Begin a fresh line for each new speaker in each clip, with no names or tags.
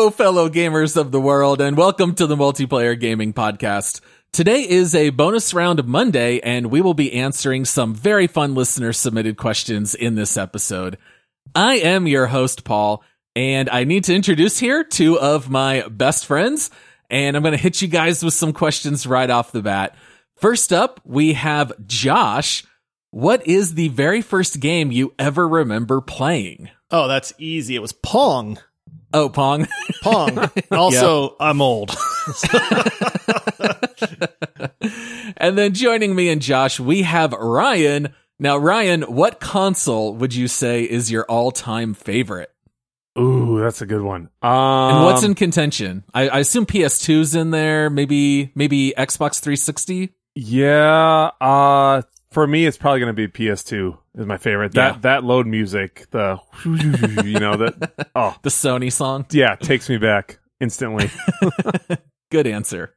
Hello, fellow gamers of the world, and welcome to the Multiplayer Gaming Podcast. Today is a bonus round Monday, and we will be answering some very fun listener submitted questions in this episode. I am your host, Paul, and I need to introduce here two of my best friends, and I'm going to hit you guys with some questions right off the bat. First up, we have Josh. What is the very first game you ever remember playing?
Oh, that's easy. It was Pong.
Oh, Pong.
Pong. Also, I'm old.
and then joining me and Josh, we have Ryan. Now, Ryan, what console would you say is your all-time favorite?
Ooh, that's a good one. Um,
and what's in contention? I, I assume PS2's in there. Maybe maybe Xbox 360.
Yeah. Uh, for me, it's probably going to be PS2 is my favorite. That
Yeah.
that load music, the you know that. Oh,
The Sony song.
yeah, takes me back instantly.
Good answer.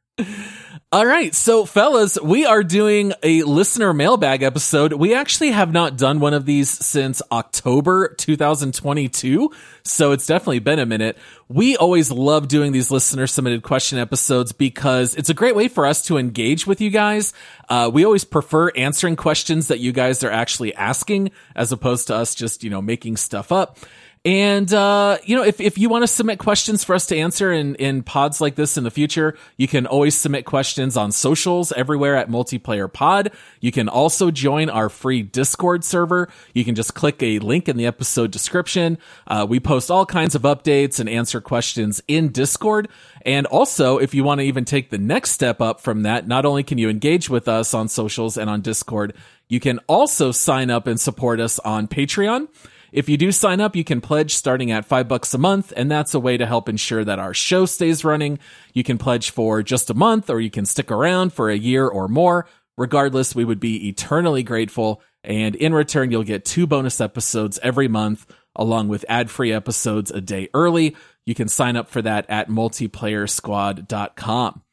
All right. So, fellas, we are doing a listener mailbag episode. We actually have not done one of these since October 2022. So it's definitely been a minute. We always love doing these listener submitted question episodes because it's a great way for us to engage with you guys. Uh, we always prefer answering questions that you guys are actually asking as opposed to us just, you know, making stuff up. And, uh, you know, if, if you want to submit questions for us to answer in, in pods like this in the future, you can always submit questions on socials everywhere at multiplayer pod. You can also join our free Discord server. You can just click a link in the episode description. Uh, we post all kinds of updates and answer questions in Discord. And also, if you want to even take the next step up from that, not only can you engage with us on socials and on Discord, you can also sign up and support us on Patreon. If you do sign up, you can pledge starting at five bucks a month, and that's a way to help ensure that our show stays running. You can pledge for just a month, or you can stick around for a year or more. Regardless, we would be eternally grateful. And in return, you'll get two bonus episodes every month, along with ad free episodes a day early. You can sign up for that at multiplayersquad.com.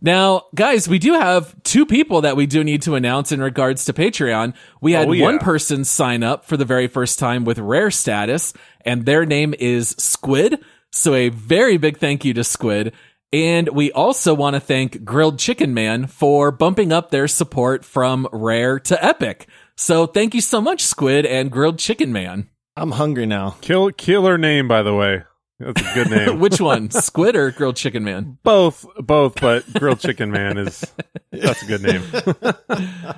Now, guys, we do have two people that we do need to announce in regards to Patreon. We had
Oh, yeah.
one person sign up for the very first time with rare status, and their name is Squid. So a very big thank you to Squid. And we also want to thank Grilled Chicken Man for bumping up their support from rare to epic. So thank you so much, Squid and Grilled Chicken Man.
I'm hungry now.
Kill killer name, by the way. That's a good name.
Which one, Squid or Grilled Chicken Man?
both, both, but grilled chicken man is that's a good name.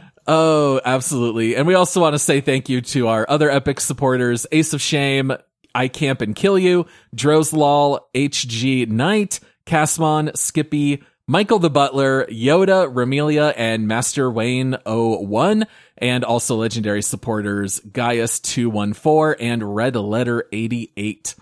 Oh, absolutely. And we also want to say thank you to our other epic supporters, Ace of Shame, I Camp and Kill You, Drozlol, HG Knight, Casmon, Skippy, Michael the Butler, Yoda, Ramelia, and Master Wayne 01, and also legendary supporters Gaius 214 and Red Letter 88.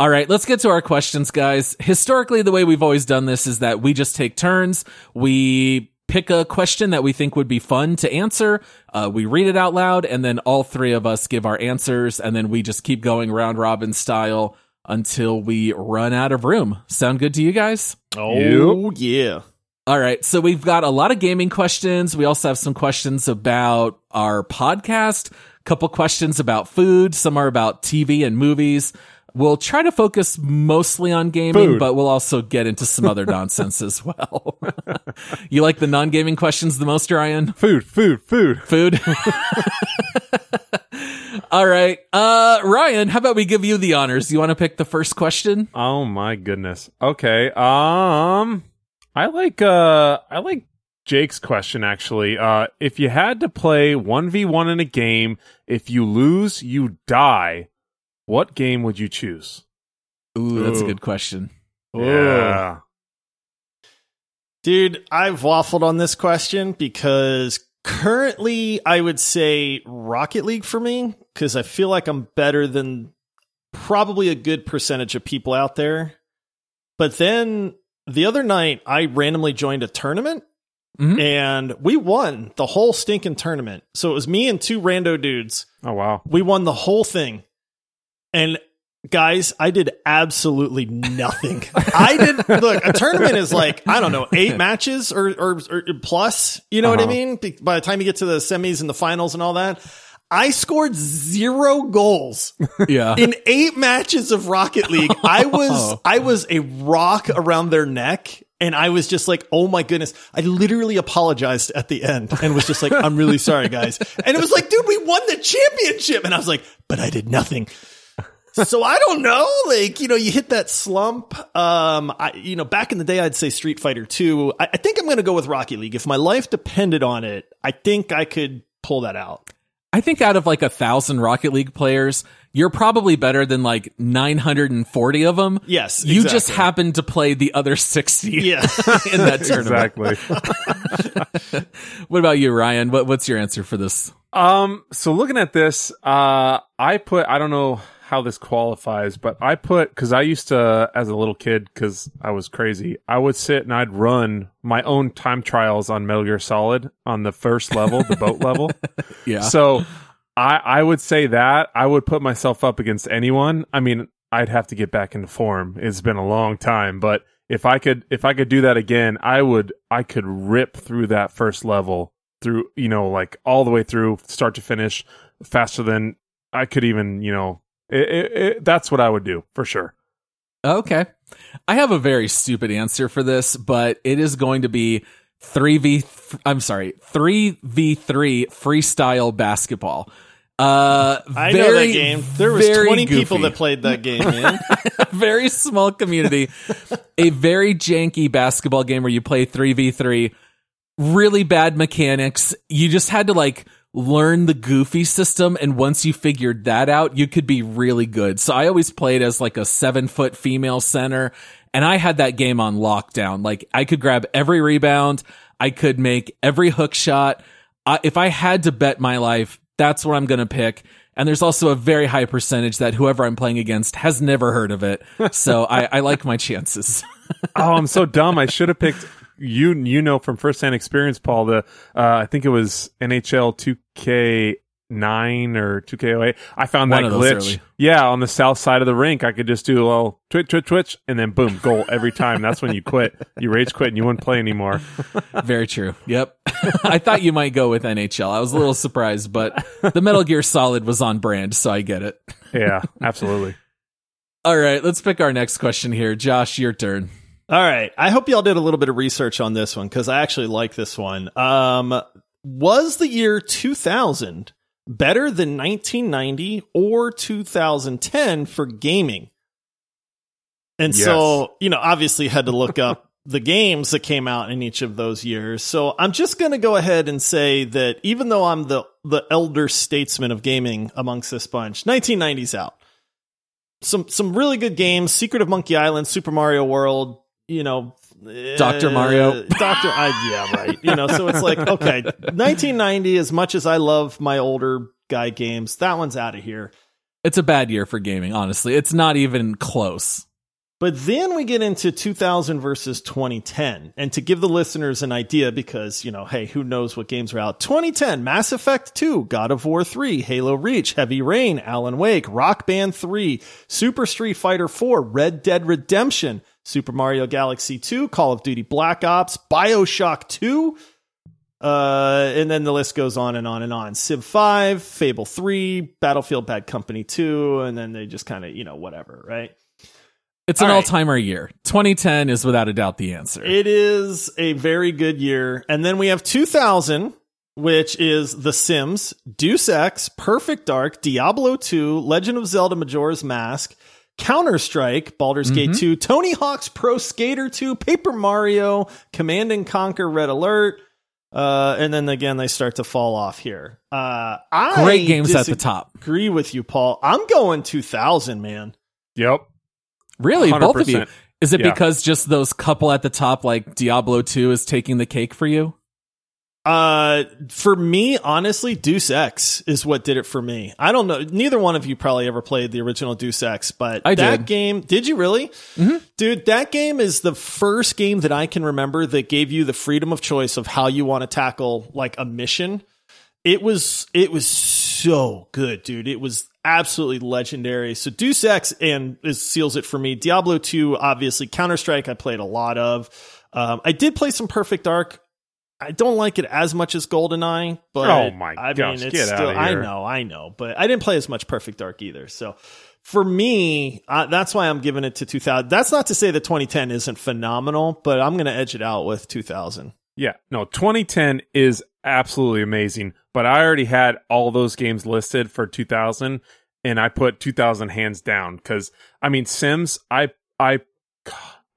All right, let's get to our questions, guys. Historically, the way we've always done this is that we just take turns. We pick a question that we think would be fun to answer. Uh, we read it out loud, and then all three of us give our answers, and then we just keep going round robin style until we run out of room. Sound good to you guys?
Oh, yeah.
All right. So we've got a lot of gaming questions. We also have some questions about our podcast, a couple questions about food. Some are about TV and movies. We'll try to focus mostly on gaming,
Food.
but we'll also get into some other nonsense as well. you like the non-gaming questions the most, Ryan?
Food, food, food.
Food. All right. Uh, Ryan, how about we give you the honors? You want to pick the first question?
Oh my goodness. Okay. Um I like uh I like Jake's question actually. Uh if you had to play 1v1 in a game, if you lose, you die. What game would you choose?
Ooh, that's a good question.
Yeah.
Dude, I've waffled on this question because currently I would say Rocket League for me because I feel like I'm better than probably a good percentage of people out there. But then the other night I randomly joined a tournament
Mhm.
and we won the whole stinking tournament. So it was me and two rando dudes.
Oh wow.
We won the whole thing. And guys, I did absolutely nothing. I did look, a tournament is like, I don't know, eight matches or or, or plus, you know what I
Uh-huh.
mean? By the time you get to the semis and the finals and all that, I scored zero goals
Yeah.
in eight matches of Rocket League. I was I was a rock around their neck. And I was just like, oh my goodness. I literally apologized at the end and was just like, I'm really sorry, guys. And it was like, dude, we won the championship. And I was like, but I did nothing. So I don't know, like, you know, you hit that slump. Um, I, you know, back in the day, I'd say Street Fighter 2. I, I think I'm going to go with Rocket League. If my life depended on it, I think I could pull that out.
I think out of like a thousand Rocket League players, you're probably better than like 940 of them.
Yes,
You just happened to play the other 60
Yeah.
in that tournament.
Exactly.
What about you, Ryan? What, what's your answer for this?
Um, so looking at this, uh, I put, I don't know how this qualifies, but I put, cause I used to, as a little kid, cause I was crazy, I would sit and I'd run my own time trials on Metal Gear Solid on the first level, the boat level.
Yeah.
So I, I would say that I would put myself up against anyone. I mean, I'd have to get back into form. It's been a long time, but if I could, if I could do that again, I would, I could rip through that first level through, you know, like all the way through start to finish faster than I could even, you know, it, it, it, that's what I would do for sure.
Okay. I have a very stupid answer for this, but it is going to be 3v I'm sorry, 3v3 freestyle basketball. Uh
I
very,
know that game. There was
very
20 people that played that game, man.
very small community. a very janky basketball game where you play 3v3. Really bad mechanics. You just had to like learn the goofy system. And once you figured that out, you could be really good. So I always played as like a seven foot female center. And I had that game on lockdown. Like I could grab every rebound. I could make every hook shot. If I had to bet my life, that's what I'm to pick. And there's also a very high percentage that whoever I'm playing against has never heard of it. So I, I like my chances.
oh, I'm so dumb. I should have picked you. You know from firsthand experience, Paul. The uh, I think it was NHL 2K nine or 2K08. I found
One
that glitch.
early.
Yeah, on the south side of the rink, I could just do a little twitch, twitch, twitch, and then boom, goal every time. That's when you quit. You rage quit and you wouldn't play anymore.
Very true. Yep. I thought you might go with NHL. I was a little surprised, but the Metal Gear Solid was on brand, so I get it.
Yeah, absolutely.
All right, let's pick our next question here. Josh, your turn.
All right. I hope y'all did a little bit of research on this one because I actually like this one. Um, was the year 2000 better than 1990 or 2010 for gaming? And so, you know, obviously had to look up the games that came out in each of those years. So I'm just going to go ahead and say that even though I'm the, the elder statesman of gaming amongst this bunch, 1990's out. Some, some really good games, Secret of Monkey Island, Super Mario World, you know,
Dr.
uh,
Mario.
Doctor, I, yeah, right. You know, so it's like, okay, 1990, as much as I love my older guy games, that one's out of here.
It's a bad year for gaming, honestly. It's not even close.
But then we get into 2000 versus 2010. And to give the listeners an idea, because, you know, hey, who knows what games are out? 2010, Mass Effect 2, God of War 3, Halo Reach, Heavy Rain, Alan Wake, Rock Band 3, Super Street Fighter 4, Red Dead Redemption, Super Mario Galaxy 2, Call of Duty Black Ops, Bioshock 2, Uh, and then the list goes on and on and on. Civ 5, Fable 3, Battlefield Bad Company 2, and then they just kind of, you know, whatever, right?
It's an
All right.
timer year. 2010 is without a doubt the answer.
It is a very good year. And then we have 2000, which is The Sims, Deus Ex, Perfect Dark, Diablo 2, Legend of Zelda Majora's Mask, Counter Strike, Baldur's Gate 2, Tony Hawk's Pro Skater 2, Paper Mario, Command and Conquer Red Alert. Uh, and then again, they start to fall off here. Uh, I
Great games at the top.
Agree with you, Paul. I'm going 2000, man.
Yep.
Really, both of you. Is it
Yeah.
because just those couple at the top, like Diablo 2, is taking the cake for you?
Uh, for me, honestly, Deus Ex is what did it for me. I don't know. Neither one of you probably ever played the original Deus Ex, but
I
that
did.
game, did you really? Dude, that game is the first game that I can remember that gave you the freedom of choice of how you want to tackle like a mission. It was, it was so good, dude. It was absolutely legendary. So Deus Ex and it seals it for me. Diablo 2, obviously. Counter Strike, I played a lot of. Um, I did play some Perfect Dark. I don't like it as much as GoldenEye, but
Oh my
I
gosh,
mean, it's still. I know, I know, but I didn't play as much Perfect Dark either. So for me, uh, that's why I'm giving it to 2000. That's not to say that 2010 isn't phenomenal, but I'm going to edge it out with 2000.
Yeah, no, 2010 is absolutely amazing, but I already had all those games listed for 2000 and I put 2000 hands down cuz I mean Sims, I I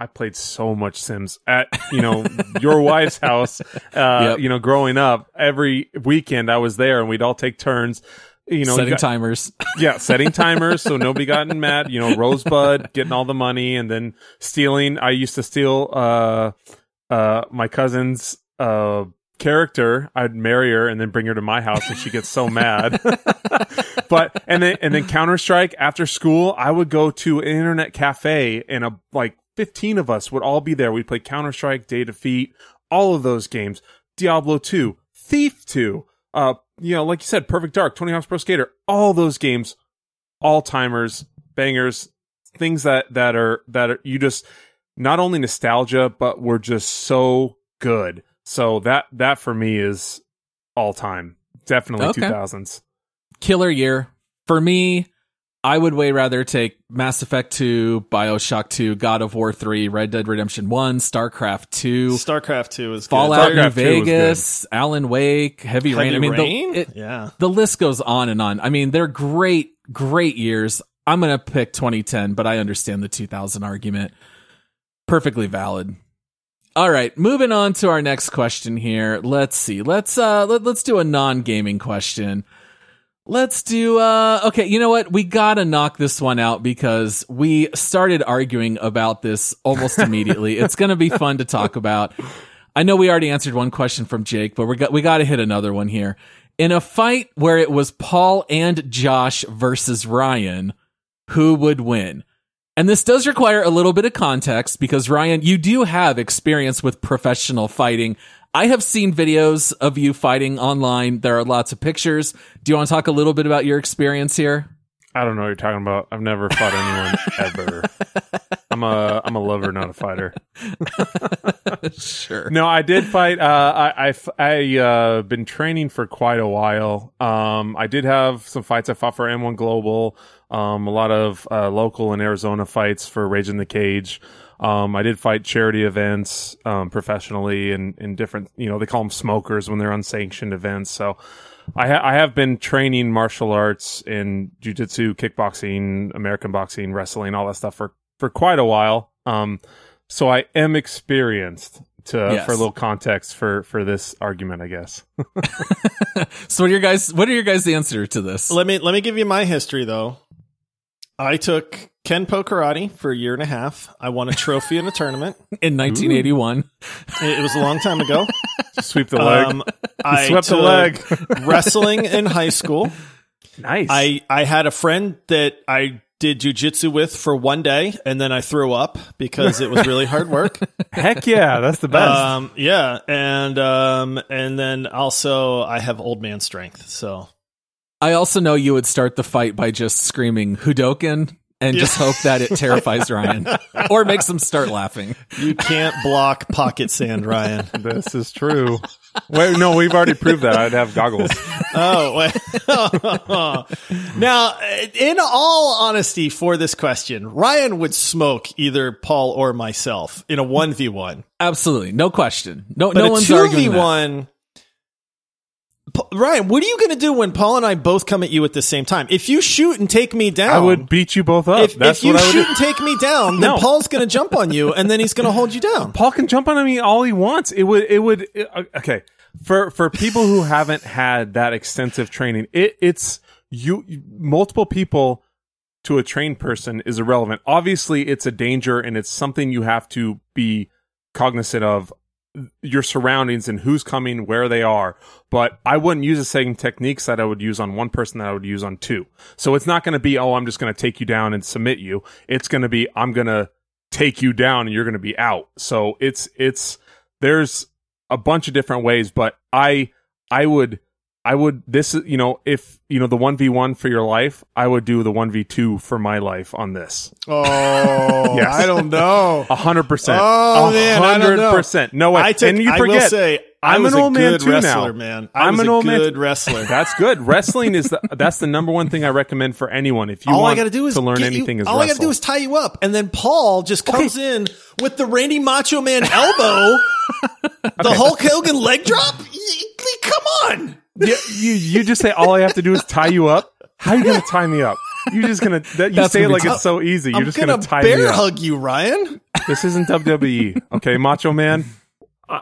I played so much Sims at, you know, your wife's house uh
Yep.
you know, growing up. Every weekend I was there and we'd all take turns you know, you
Setting
got-
timers.
yeah, setting timers so nobody got mad. You know, Rosebud getting all the money and then stealing. I used to steal uh uh my cousin's uh character. I'd marry her and then bring her to my house and she gets so mad. but and then and then Counter Strike after school, I would go to an internet cafe and a like fifteen of us would all be there. We'd play Counter Strike, Day Defeat, all of those games. Diablo 2, Thief 2, uh, you know, like you said, Perfect Dark, Tony Hawk's Pro Skater, all those games, all timers, bangers, things that that are that are you just not only nostalgia, but were just so good. So that that for me is all time, definitely
Okay.
two thousands.
Killer year. For me, I would way rather take Mass Effect 2, Bioshock 2, God of War 3, Red Dead Redemption 1, StarCraft 2,
StarCraft 2 is good.
Fallout New
StarCraft 2 was good.
Vegas, Alan Wake, Heavy, Rain. I mean,
Rain?
The, it-
yeah.
the list goes on and on. I mean, they're great, great years. I'm going to pick 2010, but I understand the 2000 argument. Perfectly valid. All right, moving on to our next question here. Let's see. Let's uh let, let's do a non-gaming question. Let's do uh okay, you know what? We got to knock this one out because we started arguing about this almost immediately. it's to be fun to talk about. I know we already answered one question from Jake, but we got we got to hit another one here. In a fight where it was Paul and Josh versus Ryan, who would win? And this does require a little bit of context because Ryan, you do have experience with professional fighting. I have seen videos of you fighting online. There are lots of pictures. Do you want to talk a little bit about your experience here?
I don't know what you're talking about. I've never fought anyone ever. I'm a I'm a lover, not a fighter.
Sure.
No, I did fight. Uh, I I I, uh, been training for quite a while. Um, I did have some fights. I fought for M1 Global. Um, a lot of uh, local and Arizona fights for Rage in the Cage. Um, I did fight charity events um, professionally and in different. You know, they call them smokers when they're unsanctioned events. So. I, ha- I have been training martial arts in jujitsu, kickboxing, American boxing, wrestling, all that stuff for, for quite a while. Um, so I am experienced to
Yes.
for a little context for for this argument, I guess.
So what are your guys what are your guys answer to this?
Let me let me give you my history though. I took Kenpo karate for a year and a half. I won a trophy in a tournament.
In 1981.
It, it was a long time ago.
Sweep the leg.
Um, I
swept the leg.
wrestling in high school.
nice.
I I had a friend that I did jujitsu with for one day, and then I threw up because it was really hard work.
Heck yeah, that's the best.
um, yeah, and um, and then also I have old man strength. So
I also know you would start the fight by just screaming Hadouken and just hope that it terrifies Ryan or makes him start laughing.
You can't block pocket sand, Ryan.
This is true. Wait, no, we've already proved that. I'd have goggles.
Oh, wait. now, in all honesty, for this question, Ryan would smoke either Paul or myself in a one v one.
Absolutely, no question. No,
But
no
a
one's
two v
arguing that.
one. Ryan, what are you going to do when Paul and I both come at you at the same time? If you shoot and take me down,
I would beat you both up.
If, if you shoot
do.
and take me down, then
No.
Paul's going to jump on you, and then he's going to hold you down.
Paul can jump on me all he wants. It would, it would, it- uh, okay. For, for people who haven't had that extensive training, it, it's you, multiple people to a trained person is irrelevant. Obviously, it's a danger and it's something you have to be cognizant of your surroundings and who's coming, where they are. But I wouldn't use the same techniques that I would use on one person that I would use on two. So it's not going to be, oh, I'm just going to take you down and submit you. It's going to be, I'm going to take you down and you're going to be out. So it's, it's, there's a bunch of different ways, but I, I would, I would, this you know, if, you know, the 1v1 for your life, I would do the 1v2 for my life on this.
Oh,
Yes.
I don't know.
A hundred percent.
Oh,
A
man, I don't know.
hundred percent. No way.
I took,
and you
I will
forget,
say, I
I'm an old man too
wrestler,
now.
man. I
I'm
was
an
a
old man
good
t-
wrestler.
That's good. Wrestling is the that's the number one thing I recommend for anyone. If you
all
want
I got to do is
to learn
get you-
anything, is
all I got to do is tie you up, and then Paul just comes in with the Randy Macho Man elbow, the Hulk Hogan leg drop. Come on,
you, you you just say all I have to do is tie you up. How are you gonna tie me up? You're just gonna that, you
That's
say it like
tough.
it's so easy. You're
I'm
just
gonna,
gonna, tie
bear
me up.
hug you, Ryan.
This isn't WWE, okay, Macho Man. Uh,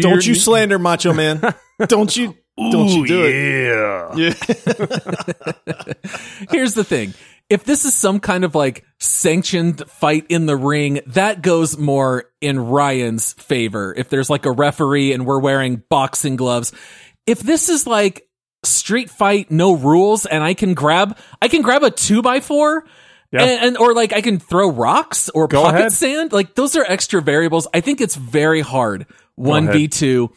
Don't you slander Macho Man? Don't you? Don't you do it?
yeah.
Yeah.
Here's the thing. If this is some kind of like sanctioned fight in the ring, that goes more in Ryan's favor. If there's like a referee and we're wearing boxing gloves. If this is like street fight, no rules, and I can grab, I can grab a two by four.
Yeah.
And, and or like I can throw rocks or
Go
pocket
ahead.
sand. Like those are extra variables. I think it's very hard. one v two.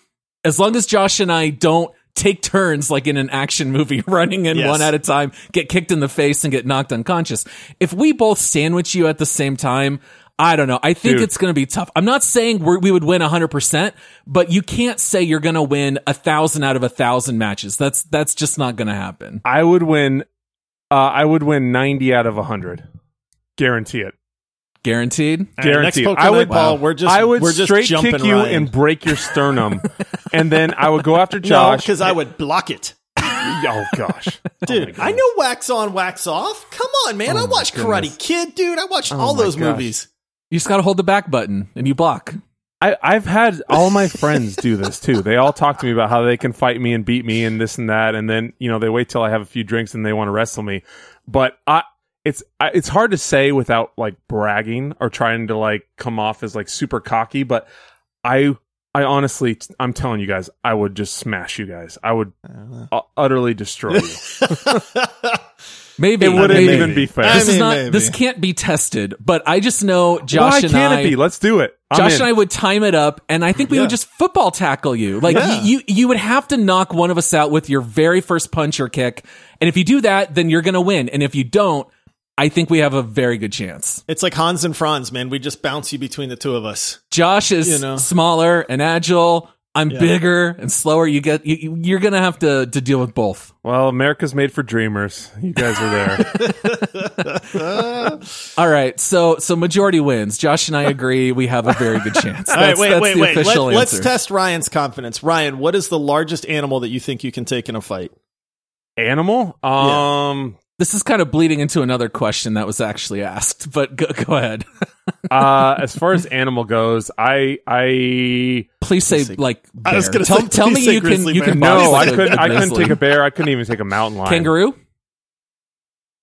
As long as Josh and I don't take turns like in an action movie, running in
Yes.
one at a time, get kicked in the face and get knocked unconscious. If we both sandwich you at the same time, I don't know. I think
Dude.
it's going to be tough. I'm not saying we're, we would win 100%, but you can't say you're going to win a thousand out of a thousand matches. That's, that's just not going to happen.
I would win. Uh, I would win ninety out of hundred. Guarantee it.
Guaranteed.
All right,
Guaranteed.
next
I would.
Paul, we're just
I would
we're just
straight
jumping
kick you
Ryan.
and break your sternum, and then I would go after
no,
Josh.
because I would block it.
oh gosh,
Dude, I know wax on, wax off. Come on, man. I watched Karate Kid, dude. I watched all those
gosh.
movies.
You just got to hold the back button and you block.
I, I've had all my friends do this too. They all talk to me about how they can fight me and beat me and this and that, and then you know they wait till I have a few drinks and they want to wrestle me. But I, it's I, it's hard to say without like bragging or trying to like come off as like super cocky. But I, I honestly, I'm telling you guys, I would just smash you guys. I would uh, utterly destroy you.
Maybe
it wouldn't
maybe.
even be fair.
I
This is not.
maybe.
This can't be tested. But I just know Josh
Why
and
can't
I.
it be? Let's do it. I'm
Josh
in.
and I would time it up, and I think we
Yeah.
would just football tackle you. Like
Yeah.
you, you, you would have to knock one of us out with your very first punch or kick, and if you do that, then you're gonna win. And if you don't, I think we have a very good chance.
It's like Hans and Franz, man. We just bounce you between the two of us.
Josh is
You know.
smaller and agile. I'm
Yeah.
bigger and slower. You get, you, you're gonna have to to deal with both.
well, America's made for dreamers. You guys are there.
All right, so so majority wins. Josh and I agree. We have a very good chance.
All right, wait,
that's
wait,
the
wait. Let,
official
let's test Ryan's confidence. Ryan, what is the largest animal that you think you can take in a fight?
Animal. Um.
This is kind of bleeding into another question that was actually asked, but go, go ahead.
uh, as far as animal goes, I I
Please say like.
I was
bear.
gonna
tell,
say,
tell
please
me
say
you can
grizzly
you
bear.
can
no,
box
I
a-
couldn't.
a
I couldn't
grizzly.
take a bear. I couldn't even take a mountain lion.
kangaroo.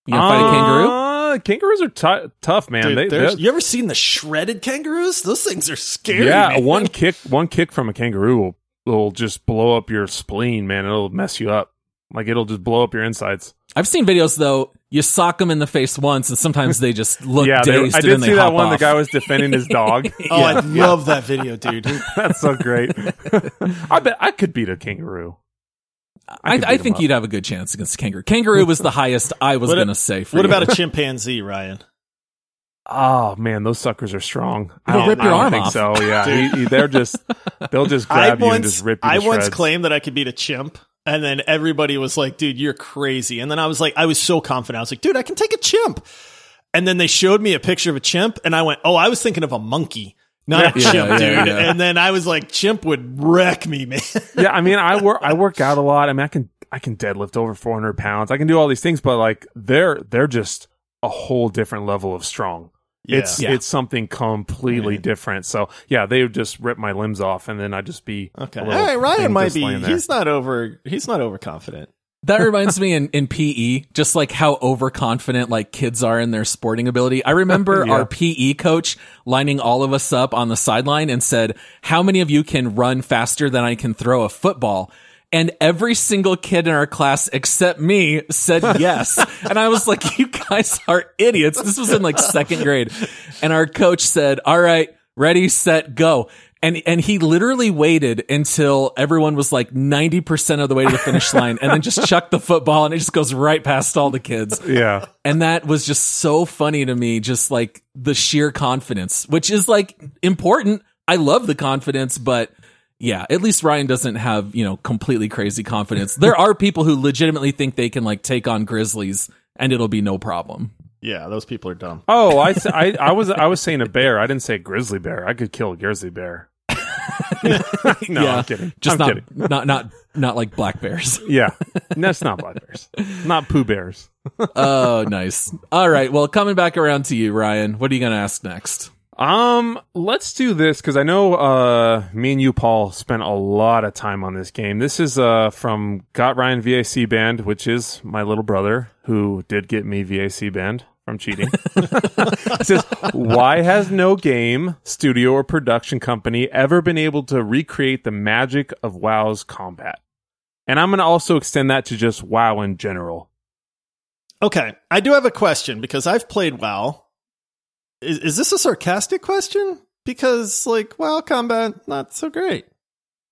You gonna fight a kangaroo?
Uh, kangaroos are tou- tough, man.
Dude,
they,
there's-
they-
you ever seen the shredded kangaroos? Those things are scary.
yeah,
man.
one kick, one kick from a kangaroo will, will just blow up your spleen, man. It'll mess you up. Like it'll just blow up your insides.
I've seen videos though. You sock them in the face once, and sometimes they just look
yeah, they-
dazed.
I did
then
see that one.
Off.
The guy was defending his dog.
Oh, I love that video, dude.
That's so great. I bet I could beat a kangaroo.
I,
could
I, think
up.
you'd have a good chance against a kangaroo. Kangaroo was the highest I was going to say. For
What
you.
about a chimpanzee, Ryan?
Oh man, those suckers are strong. I
They'll
don't,
rip
I
your
don't
arm
think
off.
so. Yeah, He- he- they're just they'll just
I
grab you
once,
and just rip you. To
I once claimed that I could beat a chimp, and then everybody was like, "Dude, you're crazy." And then I was like, I was so confident. I was like, "Dude, I can take a chimp." And then they showed me a picture of a chimp, and I went, "Oh, I was thinking of a monkey." Not a chimp,
yeah,
dude.
yeah.
And then I was like, chimp would wreck me, man.
yeah, I mean, I work I work out a lot. I mean, I can I can deadlift over 400 pounds. I can do all these things, but like they're they're just a whole different level of strong. It's
Yeah.
it's something completely
Right.
different. So yeah, they would just rip my limbs off, and then I'd just be
Okay.
a
All
little
right, Ryan might be. He's not over. He's not overconfident.
That reminds me in, in PE, just like how overconfident like kids are in their sporting ability. I remember
Yeah.
our PE coach lining all of us up on the sideline and said, how many of you can run faster than I can throw a football? And every single kid in our class except me said yes. and I was like, you guys are idiots. This was in like second grade. And our coach said, all right, ready, set, go. And, and he literally waited until everyone was like 90% of the way to the finish line and then just chucked the football and it just goes right past all the kids.
yeah.
And that was just so funny to me, just like the sheer confidence, which is like important. I love the confidence, but yeah, at least Ryan doesn't have, you know, completely crazy confidence. There are people who legitimately think they can like take on Grizzlies and it'll be no problem.
Yeah, those people are dumb.
Oh, I, s- I, I was I was saying a bear. I didn't say grizzly bear. I could kill a grizzly bear. no,
yeah,
I'm kidding.
Just
I'm
not,
kidding.
not, not, not like black bears.
Yeah, that's not black bears. Not poo bears.
oh, nice. All right. Well, coming back around to you, Ryan, what are you going to ask next?
Um, let's do this because I know uh me and you, Paul, spent a lot of time on this game. This is uh from Got Ryan VAC Band, which is my little brother who did get me VAC Band from cheating. it says, "Why has no game, studio, or production company ever been able to recreate the magic of WoW's combat?" And I'm going to also extend that to just WoW in general.
Okay, I do have a question because I've played WoW. Is, is this a sarcastic question? Because like WoW combat not so great.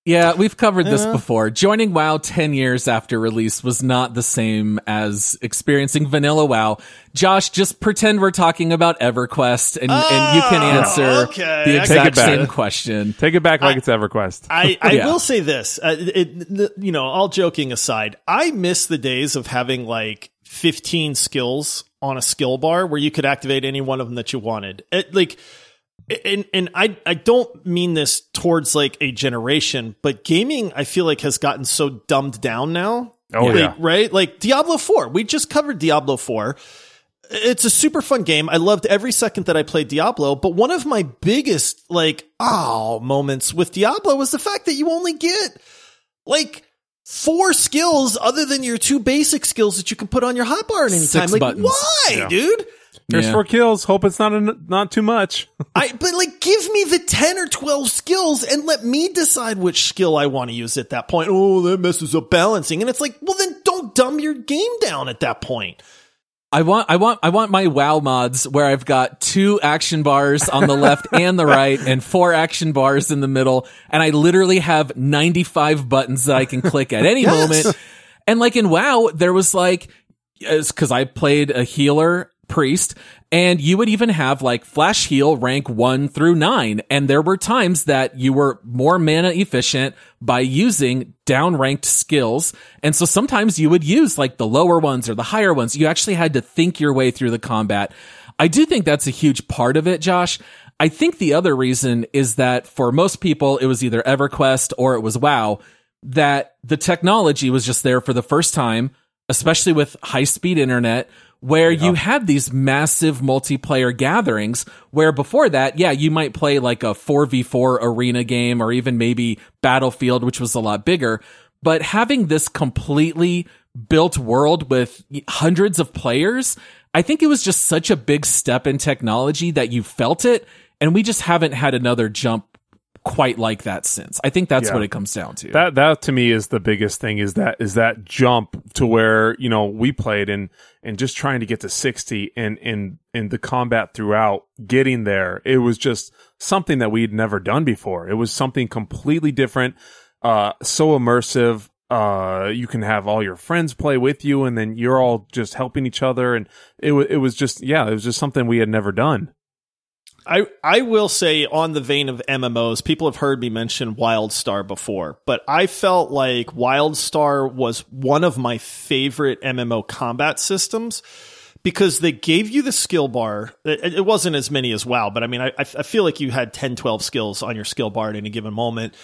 Yeah, we've covered this
Yeah.
before. Joining WoW 10 years after release was not the same as experiencing vanilla WoW. Josh, just pretend we're talking about EverQuest and, and you can
Oh,
answer
okay.
the exact
get it.
same question.
Take it back like
I-
it's EverQuest.
I, I
Yeah.
will say this, uh, it, it- you know, all joking aside, I miss the days of having like 15 skills on a skill bar where you could activate any one of them that you wanted. It, like, and and I I don't mean this towards like a generation, but gaming I feel like has gotten so dumbed down now.
Oh,
Like,
yeah.
right? Like Diablo 4. We just covered Diablo 4. It's a super fun game. I loved every second that I played Diablo, but one of my biggest like oh moments with Diablo was the fact that you only get like four skills other than your two basic skills that you can put on your hotbar at any
Six
time. Like
buttons.
why,
Yeah.
dude?
There's
Yeah.
four kills. Hope it's not a, not too much.
I but like give me the 10 or 12 skills and let me decide which skill I want to use at that point. Oh, that messes up balancing. And it's like, well then don't dumb your game down at that point.
I want, I want, I want my WoW mods where I've got two action bars on the left and the right and four action bars in the middle. And I literally have 95 buttons that I can click at any
Yes.
moment. And like in WoW, there was like, cause I played a healer priest and you would even have like flash heal rank one through nine. And there were times that you were more mana efficient by using downranked skills. And so sometimes you would use like the lower ones or the higher ones. You actually had to think your way through the combat. I do think that's a huge part of it, Josh. I think the other reason is that for most people, it was either EverQuest or it was WoW, that the technology was just there for the first time, especially with high speed internet, where you had these massive multiplayer gatherings where before that, yeah, you might play like a 4v4 arena game or even maybe Battlefield, which was a lot bigger. But having this completely built world with hundreds of players, I think it was just such a big step in technology that you felt it. And we just haven't had another jump quite like that since. I think that's
Yeah.
what it comes down to.
That that to me is the biggest thing is that is that jump to where you know we played and and just trying to get to sixty and and and the combat throughout getting there. It was just something that we'd never done before. It was something completely different, uh, so immersive. Uh, you can have all your friends play with you, and then you're all just helping each other, and it was it was just yeah, it was just something we had never done.
I, I will say on the vein of MMOs, people have heard me mention WildStar before, but I felt like WildStar was one of my favorite MMO combat systems because they gave you the skill bar. It, wasn't as many as WoW, but I mean, I, I feel like you had 10, 12 skills on your skill bar at any given moment.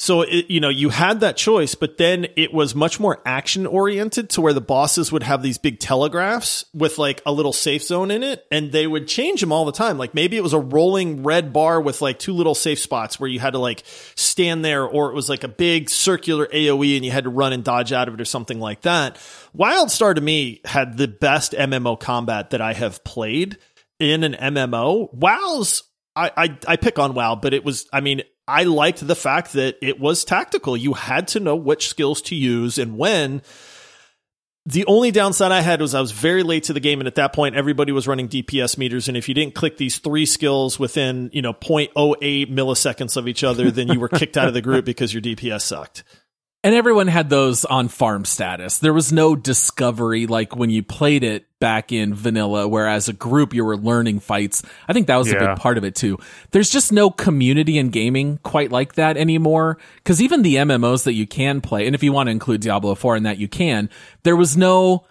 So it, you know, you had that choice, but then it was much more action oriented to where the bosses would have these big telegraphs with like a little safe zone in it and they would change them all the time. Like maybe it was a rolling red bar with like two little safe spots where you had to like stand there or it was like a big circular AoE and you had to run and dodge out of it or something like that. WildStar to me had the best MMO combat that I have played in an MMO. WoW's I, I, I pick on WoW, but it was I mean I liked the fact that it was tactical. You had to know which skills to use and when. The only downside I had was I was very late to the game, and at that point, everybody was running DPS meters. And if you didn't click these three skills within, you know, 0.08 milliseconds of each other, then you were kicked out of the group because your DPS sucked.
And everyone had those on farm status. There was no discovery like when you played it back in vanilla, where as a group you were learning fights. I think that was yeah. a big part of it too. There's just no community in gaming quite like that anymore. Cause even the MMOs that you can play, and if you want to include Diablo 4 in that, you can, there was no,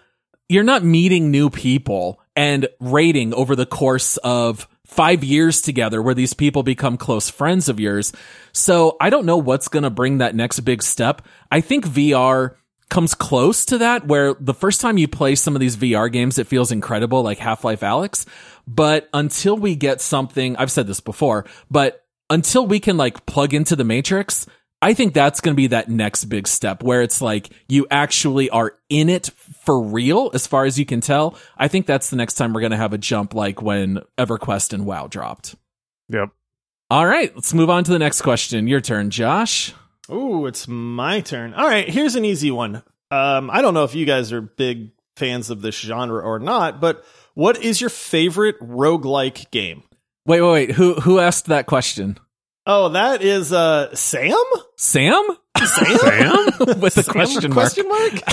you're not meeting new people and rating over the course of five years together where these people become close friends of yours. So I don't know what's going to bring that next big step. I think VR comes close to that where the first time you play some of these VR games, it feels incredible, like Half-Life Alyx. But until we get something, I've said this before, but until we can like plug into the matrix, I think that's going to be that next big step where it's like you actually are in it for real as far as you can tell. I think that's the next time we're going to have a jump like when EverQuest and WoW dropped.
Yep.
All right, let's move on to the next question. Your turn, Josh.
Oh, it's my turn. All right, here's an easy one. Um, I don't know if you guys are big fans of this genre or not, but what is your favorite roguelike game?
Wait, wait, wait. Who who asked that question?
Oh, that is uh Sam?
Sam?
Sam?
Sam? With a question mark.
Question mark?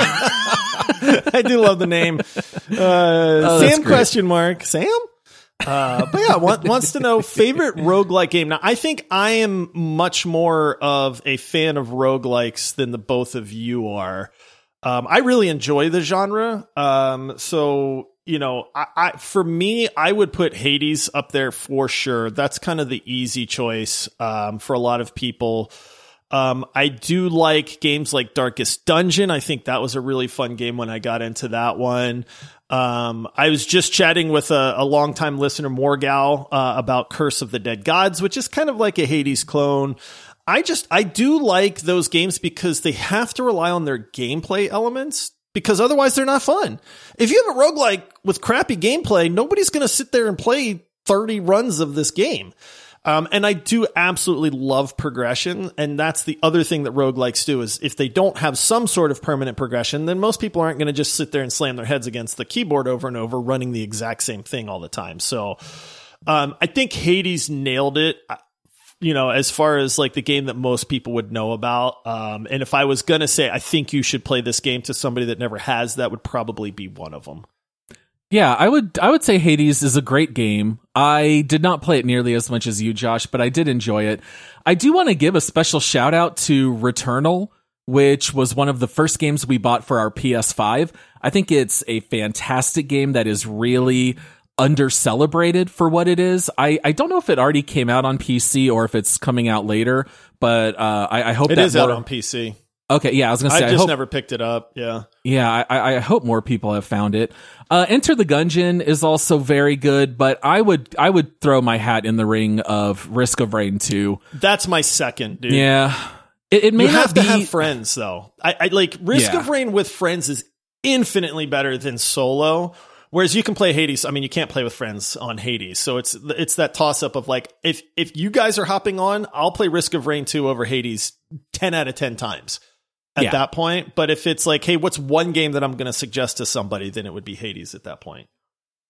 I do love the name. Uh, oh, Sam question mark. Sam? Uh, but yeah, want, wants to know favorite roguelike game. Now, I think I am much more of a fan of roguelikes than the both of you are. Um, I really enjoy the genre. Um, so you know, I, I, for me, I would put Hades up there for sure. That's kind of the easy choice um, for a lot of people. Um, I do like games like Darkest Dungeon. I think that was a really fun game when I got into that one. Um, I was just chatting with a, a longtime listener, Morgal, uh, about Curse of the Dead Gods, which is kind of like a Hades clone. I just, I do like those games because they have to rely on their gameplay elements because otherwise they're not fun. If you have a roguelike with crappy gameplay, nobody's going to sit there and play 30 runs of this game. Um, and I do absolutely love progression. And that's the other thing that roguelikes do is if they don't have some sort of permanent progression, then most people aren't going to just sit there and slam their heads against the keyboard over and over, running the exact same thing all the time. So, um, I think Hades nailed it you know, as far as like the game that most people would know about. Um, and if I was going to say, I think you should play this game to somebody that never has, that would probably be one of them.
Yeah, I would I would say Hades is a great game. I did not play it nearly as much as you, Josh, but I did enjoy it. I do want to give a special shout out to Returnal, which was one of the first games we bought for our PS5. I think it's a fantastic game that is really under celebrated for what it is. I, I don't know if it already came out on PC or if it's coming out later, but uh, I, I hope
it
that
is
more...
out on PC.
Okay, yeah, I was gonna say.
I
just
I
hope...
never picked it up. Yeah,
yeah, I, I hope more people have found it. Uh, Enter the Gungeon is also very good, but I would I would throw my hat in the ring of Risk of Rain 2.
That's my second, dude.
Yeah, it, it may
you have
be...
to have friends though. I, I like Risk yeah. of Rain with friends is infinitely better than solo Whereas you can play Hades, I mean, you can't play with friends on Hades, so it's it's that toss up of like if if you guys are hopping on, I'll play Risk of Rain two over Hades ten out of ten times at yeah. that point. But if it's like, hey, what's one game that I'm going to suggest to somebody, then it would be Hades at that point.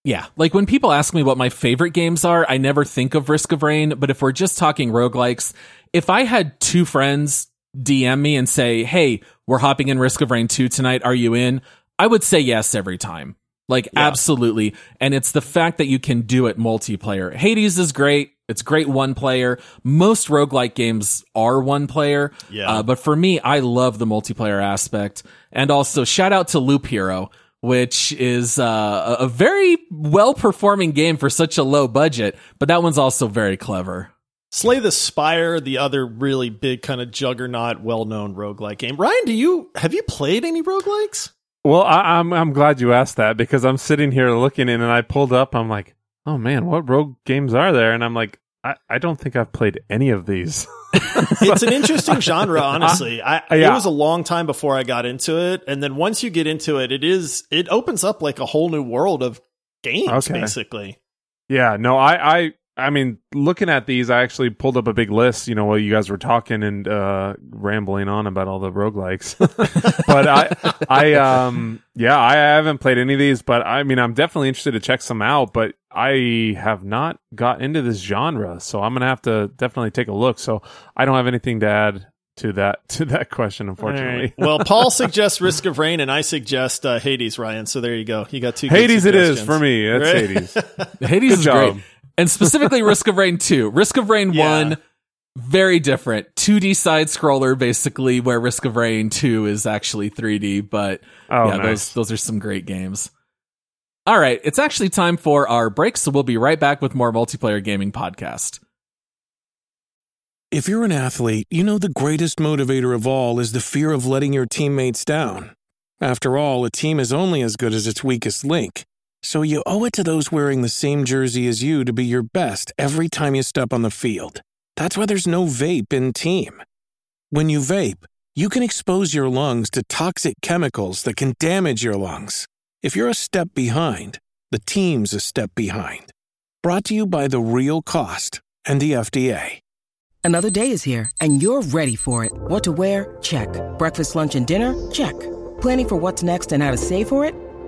Yeah, like when people ask me what my favorite games are, I never think of Risk of Rain. But if we're just talking roguelikes, if I had two friends DM me and say, hey, we're hopping in Risk of Rain 2 tonight, are you in? I would say yes every time Like absolutely. And it's the fact that you can do it multiplayer. Hades is great. It's great one player. Most roguelike games are one player.
Yeah.
Uh, but for me, I love the multiplayer aspect. And also shout out to Loop Hero, which is uh, a a very well performing game for such a low budget. But that one's also very clever.
Slay the Spire, the other really big kind of juggernaut, well-known roguelike game. Ryan, do you have you played any roguelikes?
Well, I, I'm I'm glad you asked that because I'm sitting here looking in and I pulled up. I'm like, oh man, what rogue games are there? And I'm like, I, I don't think I've played any of these.
It's an interesting genre, honestly. I,
yeah.
It was a long time before I got into it, and then once you get into it, it is it opens up like a whole new world of games,
Okay.
basically.
Yeah, no, I, I, I mean, looking at these, I actually pulled up a big list. You know, while you guys were talking and uh, rambling on about all the roguelikes. but I, I, um, yeah, I haven't played any of these, but I mean, I'm definitely interested to check some out. But I have not got into this genre, so I'm gonna have to definitely take a look. So I don't have anything to add to that to that question, unfortunately.
All right. Well, Paul suggests Risk of Rain, and I suggest uh, Hades, Ryan. So there you go. You got two. good
Hades, it is for me. It's
Right?
Hades.
Hades
Good
is
job.
great. And specifically Risk of Rain 2. Risk of Rain
Yeah.
1, very different. 2D side scroller, basically, where Risk of Rain 2 is actually 3D. But
Oh,
yeah,
nice.
those, those are some great games. All right. It's actually time for our break. So we'll be right back with more multiplayer gaming podcast.
If you're an athlete, you know the greatest motivator of all is the fear of letting your teammates down. After all, a team is only as good as its weakest link. So you owe it to those wearing the same jersey as you to be your best every time you step on the field. That's why there's no vape in team. When you vape, you can expose your lungs to toxic chemicals that can damage your lungs. If you're a step behind, the team's a step behind. Brought to you by The Real Cost and the FDA.
Another day is here, and you're ready for it. What to wear? Check. Breakfast, lunch, and dinner? Check. Planning for what's next and how to save for it?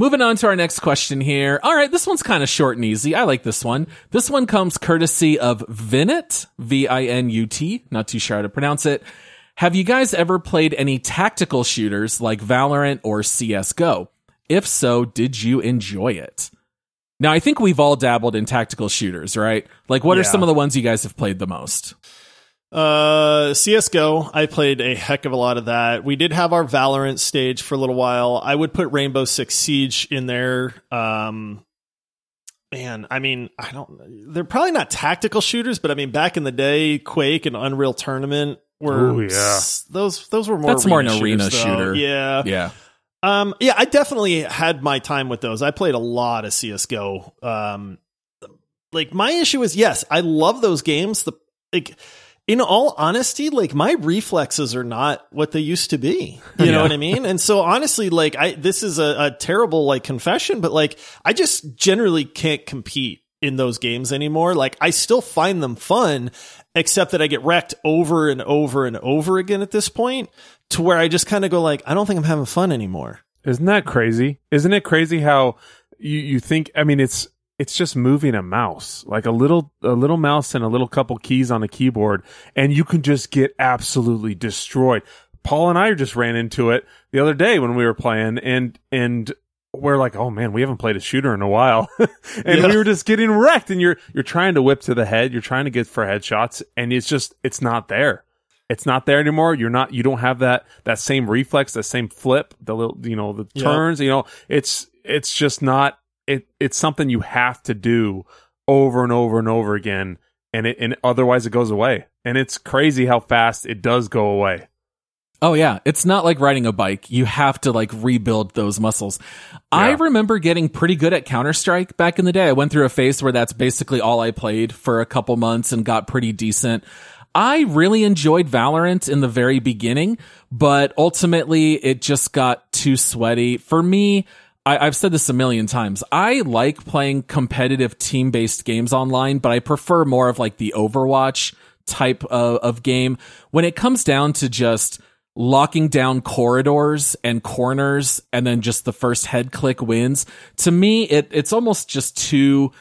Moving on to our next question here. All right, this one's kind of short and easy. I like this one. This one comes courtesy of Vinut, V I N U T. Not too sure how to pronounce it. Have you guys ever played any tactical shooters like Valorant or CSGO? If so, did you enjoy it? Now, I think we've all dabbled in tactical shooters, right? Like, what are some of the ones you guys have played the most?
Uh, CS:GO. I played a heck of a lot of that. We did have our Valorant stage for a little while. I would put Rainbow Six Siege in there. Um, man, I mean, I don't. They're probably not tactical shooters, but I mean, back in the day, Quake and Unreal Tournament were.
Ooh, yeah.
Those those were more.
That's more an
shooters,
arena
though.
shooter.
Yeah.
Yeah.
Um, yeah, I definitely had my time with those. I played a lot of CS:GO. Um, like my issue is, yes, I love those games. The like, in all honesty, like my reflexes are not what they used to be. You know what I mean? And so honestly, like I, this is a, a terrible like confession, but like I just generally can't compete in those games anymore. Like I still find them fun, except that I get wrecked over and over and over again at this point to where I just kind of go like, I don't think I'm having fun anymore.
Isn't that crazy? Isn't it crazy how you, you think I mean it's it's just moving a mouse. Like a little a little mouse and a little couple keys on a keyboard and you can just get absolutely destroyed. Paul and I just ran into it the other day when we were playing and and we're like, "Oh man, we haven't played a shooter in a while." and
Yeah.
we were just getting wrecked and you're you're trying to whip to the head, you're trying to get for headshots and it's just it's not there it's not there anymore. You're not, you don't have that, that same reflex, that same flip, the little, you know, the
Yeah.
turns, you know, it's, it's just not, it, it's something you have to do over and over and over again. And it, and otherwise it goes away. And it's crazy how fast it does go away.
Oh yeah, it's not like riding a bike. You have to like rebuild those muscles. I remember getting pretty good at Counter-Strike back in the day. I went through a phase where that's basically all I played for a couple months and got pretty decent. I really enjoyed Valorant in the very beginning, but ultimately it just got too sweaty. For me, I, I've said this a million times. I like playing competitive team based games online, but I prefer more of like the Overwatch type of, of game. When it comes down to just locking down corridors and corners and then just the first head click wins, to me, it, it's almost just too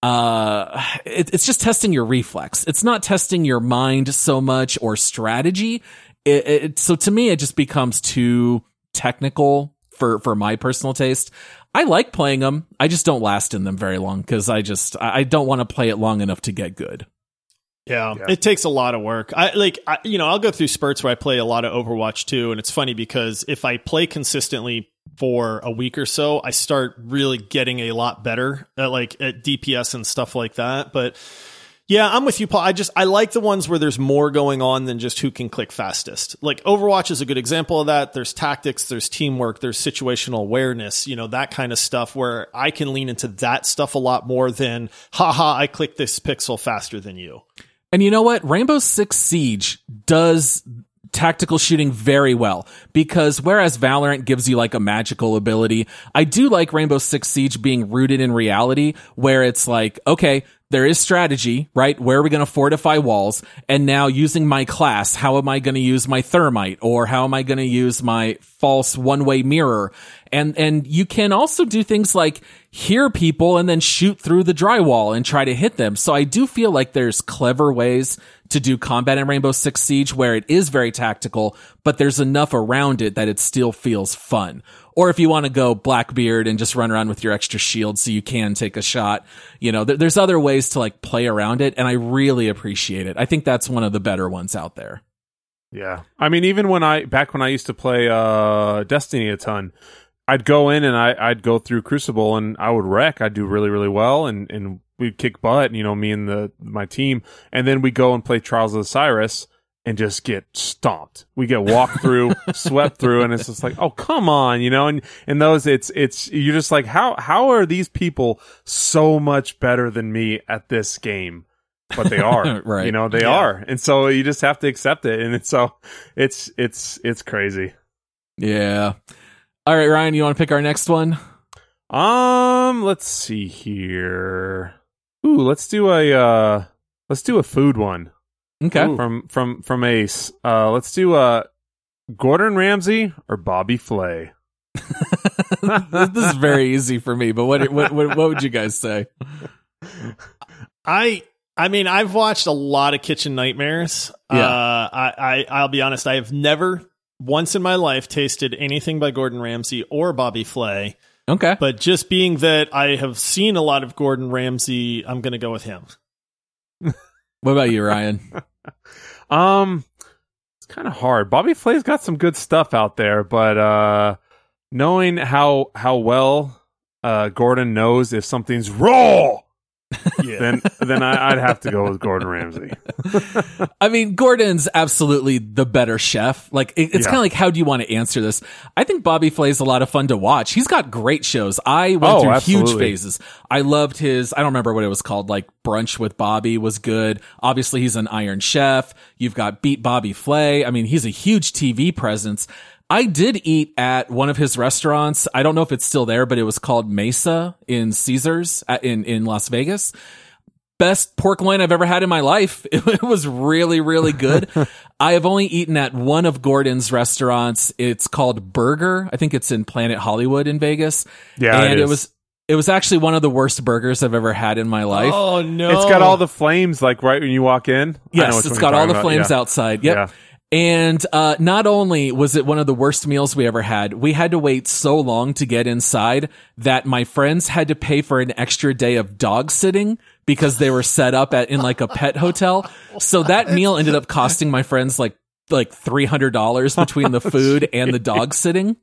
uh it, it's just testing your reflex it's not testing your mind so much or strategy it, it, so to me it just becomes too technical for for my personal taste. I like playing them i just don't last in them very long because i just i don't want to play it long enough to get good.
Yeah, yeah, it takes a lot of work. I like, I, you know, I'll go through spurts where I play a lot of Overwatch too, and it's funny because if I play consistently for a week or so, I start really getting a lot better at like at DPS and stuff like that. But yeah, I'm with you, Paul. I just I like the ones where there's more going on than just who can click fastest. Like Overwatch is a good example of that. There's tactics, there's teamwork, there's situational awareness, you know, that kind of stuff where I can lean into that stuff a lot more than haha, I click this pixel faster than you.
And you know what? Rainbow Six Siege does tactical shooting very well because whereas Valorant gives you like a magical ability, I do like Rainbow Six Siege being rooted in reality where it's like, okay, there is strategy, right? Where are we going to fortify walls? And now using my class, how am I going to use my thermite or how am I going to use my false one way mirror? And, and you can also do things like hear people and then shoot through the drywall and try to hit them. So I do feel like there's clever ways to do combat in Rainbow Six Siege where it is very tactical, but there's enough around it that it still feels fun. Or if you want to go Blackbeard and just run around with your extra shield so you can take a shot, you know, there's other ways to like play around it. And I really appreciate it. I think that's one of the better ones out there.
Yeah. I mean, even when I, back when I used to play, uh, Destiny a ton, I'd go in and I, I'd go through Crucible and I would wreck. I'd do really, really well and, and we'd kick butt, you know, me and the, my team. And then we go and play Trials of Osiris and just get stomped. We get walked through, swept through, and it's just like, oh come on, you know. And and those, it's it's you're just like, how how are these people so much better than me at this game? But they are, right? You know, they yeah. are, and so you just have to accept it. And it's so it's it's it's crazy.
Yeah. All right, Ryan, you want to pick our next one?
Um, let's see here. Ooh, let's do a uh let's do a food one.
Okay. Ooh.
From from from Ace. Uh let's do uh Gordon Ramsay or Bobby Flay.
this is very easy for me, but what, what what what would you guys say?
I I mean, I've watched a lot of Kitchen Nightmares. Yeah. Uh, I, I I'll be honest, I have never once in my life tasted anything by Gordon Ramsay or Bobby Flay.
Okay.
But just being that I have seen a lot of Gordon Ramsay, I'm going to go with him.
What about you, Ryan?
um, it's kind of hard. Bobby Flay's got some good stuff out there, but uh, knowing how how well uh, Gordon knows if something's raw yeah. then then I, would have to go with Gordon Ramsay.
I mean, Gordon's absolutely the better chef. Like, it, it's yeah. kind of like, how do you want to answer this? I think Bobby Flay's a lot of fun to watch. He's got great shows. I went oh, through absolutely. huge phases. I loved his. I don't remember what it was called. Like Brunch with Bobby was good. Obviously, he's an Iron Chef. You've got Beat Bobby Flay. I mean, he's a huge TV presence. I did eat at one of his restaurants. I don't know if it's still there, but it was called Mesa in Caesars at, in, in Las Vegas. Best pork loin I've ever had in my life. It, was really, really good. I have only eaten at one of Gordon's restaurants. It's called Burger. I think it's in Planet Hollywood in Vegas.
Yeah.
And
it,
it was, it was actually one of the worst burgers I've ever had in my life.
Oh no!
It's got all the flames like right when you walk in.
Yes, it's got all the flames yeah. outside. Yep. Yeah. And uh, not only was it one of the worst meals we ever had, we had to wait so long to get inside that my friends had to pay for an extra day of dog sitting because they were set up at in like a pet hotel. So that meal ended up costing my friends like like three hundred dollars between the food and the dog sitting.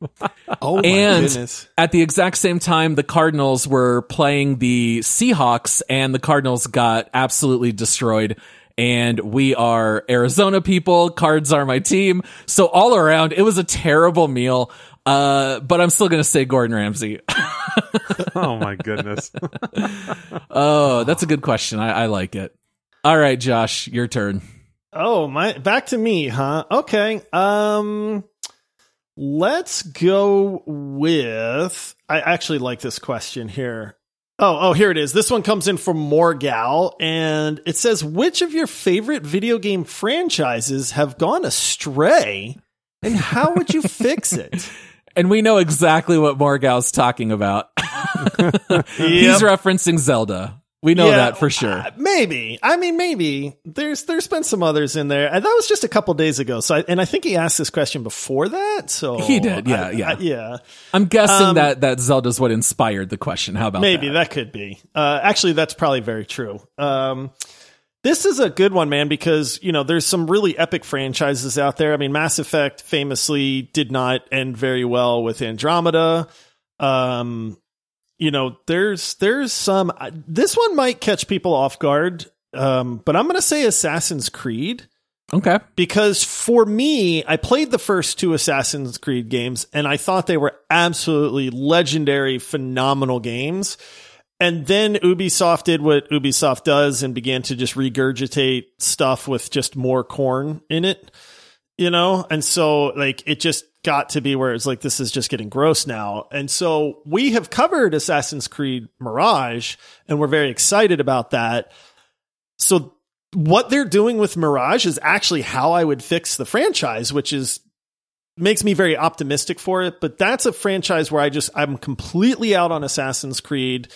Oh
and
goodness.
at the exact same time, the Cardinals were playing the Seahawks, and the Cardinals got absolutely destroyed and we are Arizona people. Cards are my team. So all around, it was a terrible meal. Uh, but I'm still going to say Gordon Ramsay.
oh my goodness.
oh, that's a good question. I, I like it. All right, Josh, your turn.
Oh, my, back to me, huh? Okay. Um, Let's go with. I actually like this question here. Oh, oh, here it is. This one comes in from Morgal, and it says, "Which of your favorite video game franchises have gone astray, and how would you fix it?"
And we know exactly what Morgal's talking about. He's referencing Zelda. We know
Yeah,
that for sure.
uh, maybe. I mean, maybe. There's there's been some others in there, and that was just a couple days ago. So, I, and I think he asked this question before that. So
He did, yeah,
I-
yeah.
I- yeah.
I'm guessing
Um,
that that Zelda's what inspired the question. How about
Maybe
that?
that could be. Uh, actually, that's probably very true. Um, this is a good one, man, because you know there's some really epic franchises out there. I mean, Mass Effect famously did not end very well with Andromeda. Um, you know, there's there's some. This one might catch people off guard, um, but I'm going to say Assassin's Creed
Okay.
because for me, I played the first two Assassin's Creed games and I thought they were absolutely legendary, phenomenal games. And then Ubisoft did what Ubisoft does and began to just regurgitate stuff with just more corn in it, you know? And so, like, it just got to be where it's like, this is just getting gross now. And so, we have covered Assassin's Creed Mirage and we're very excited about that. So, what they're doing with Mirage is actually how I would fix the franchise, which is makes me very optimistic for it. But that's a franchise where I just I'm completely out on Assassin's Creed.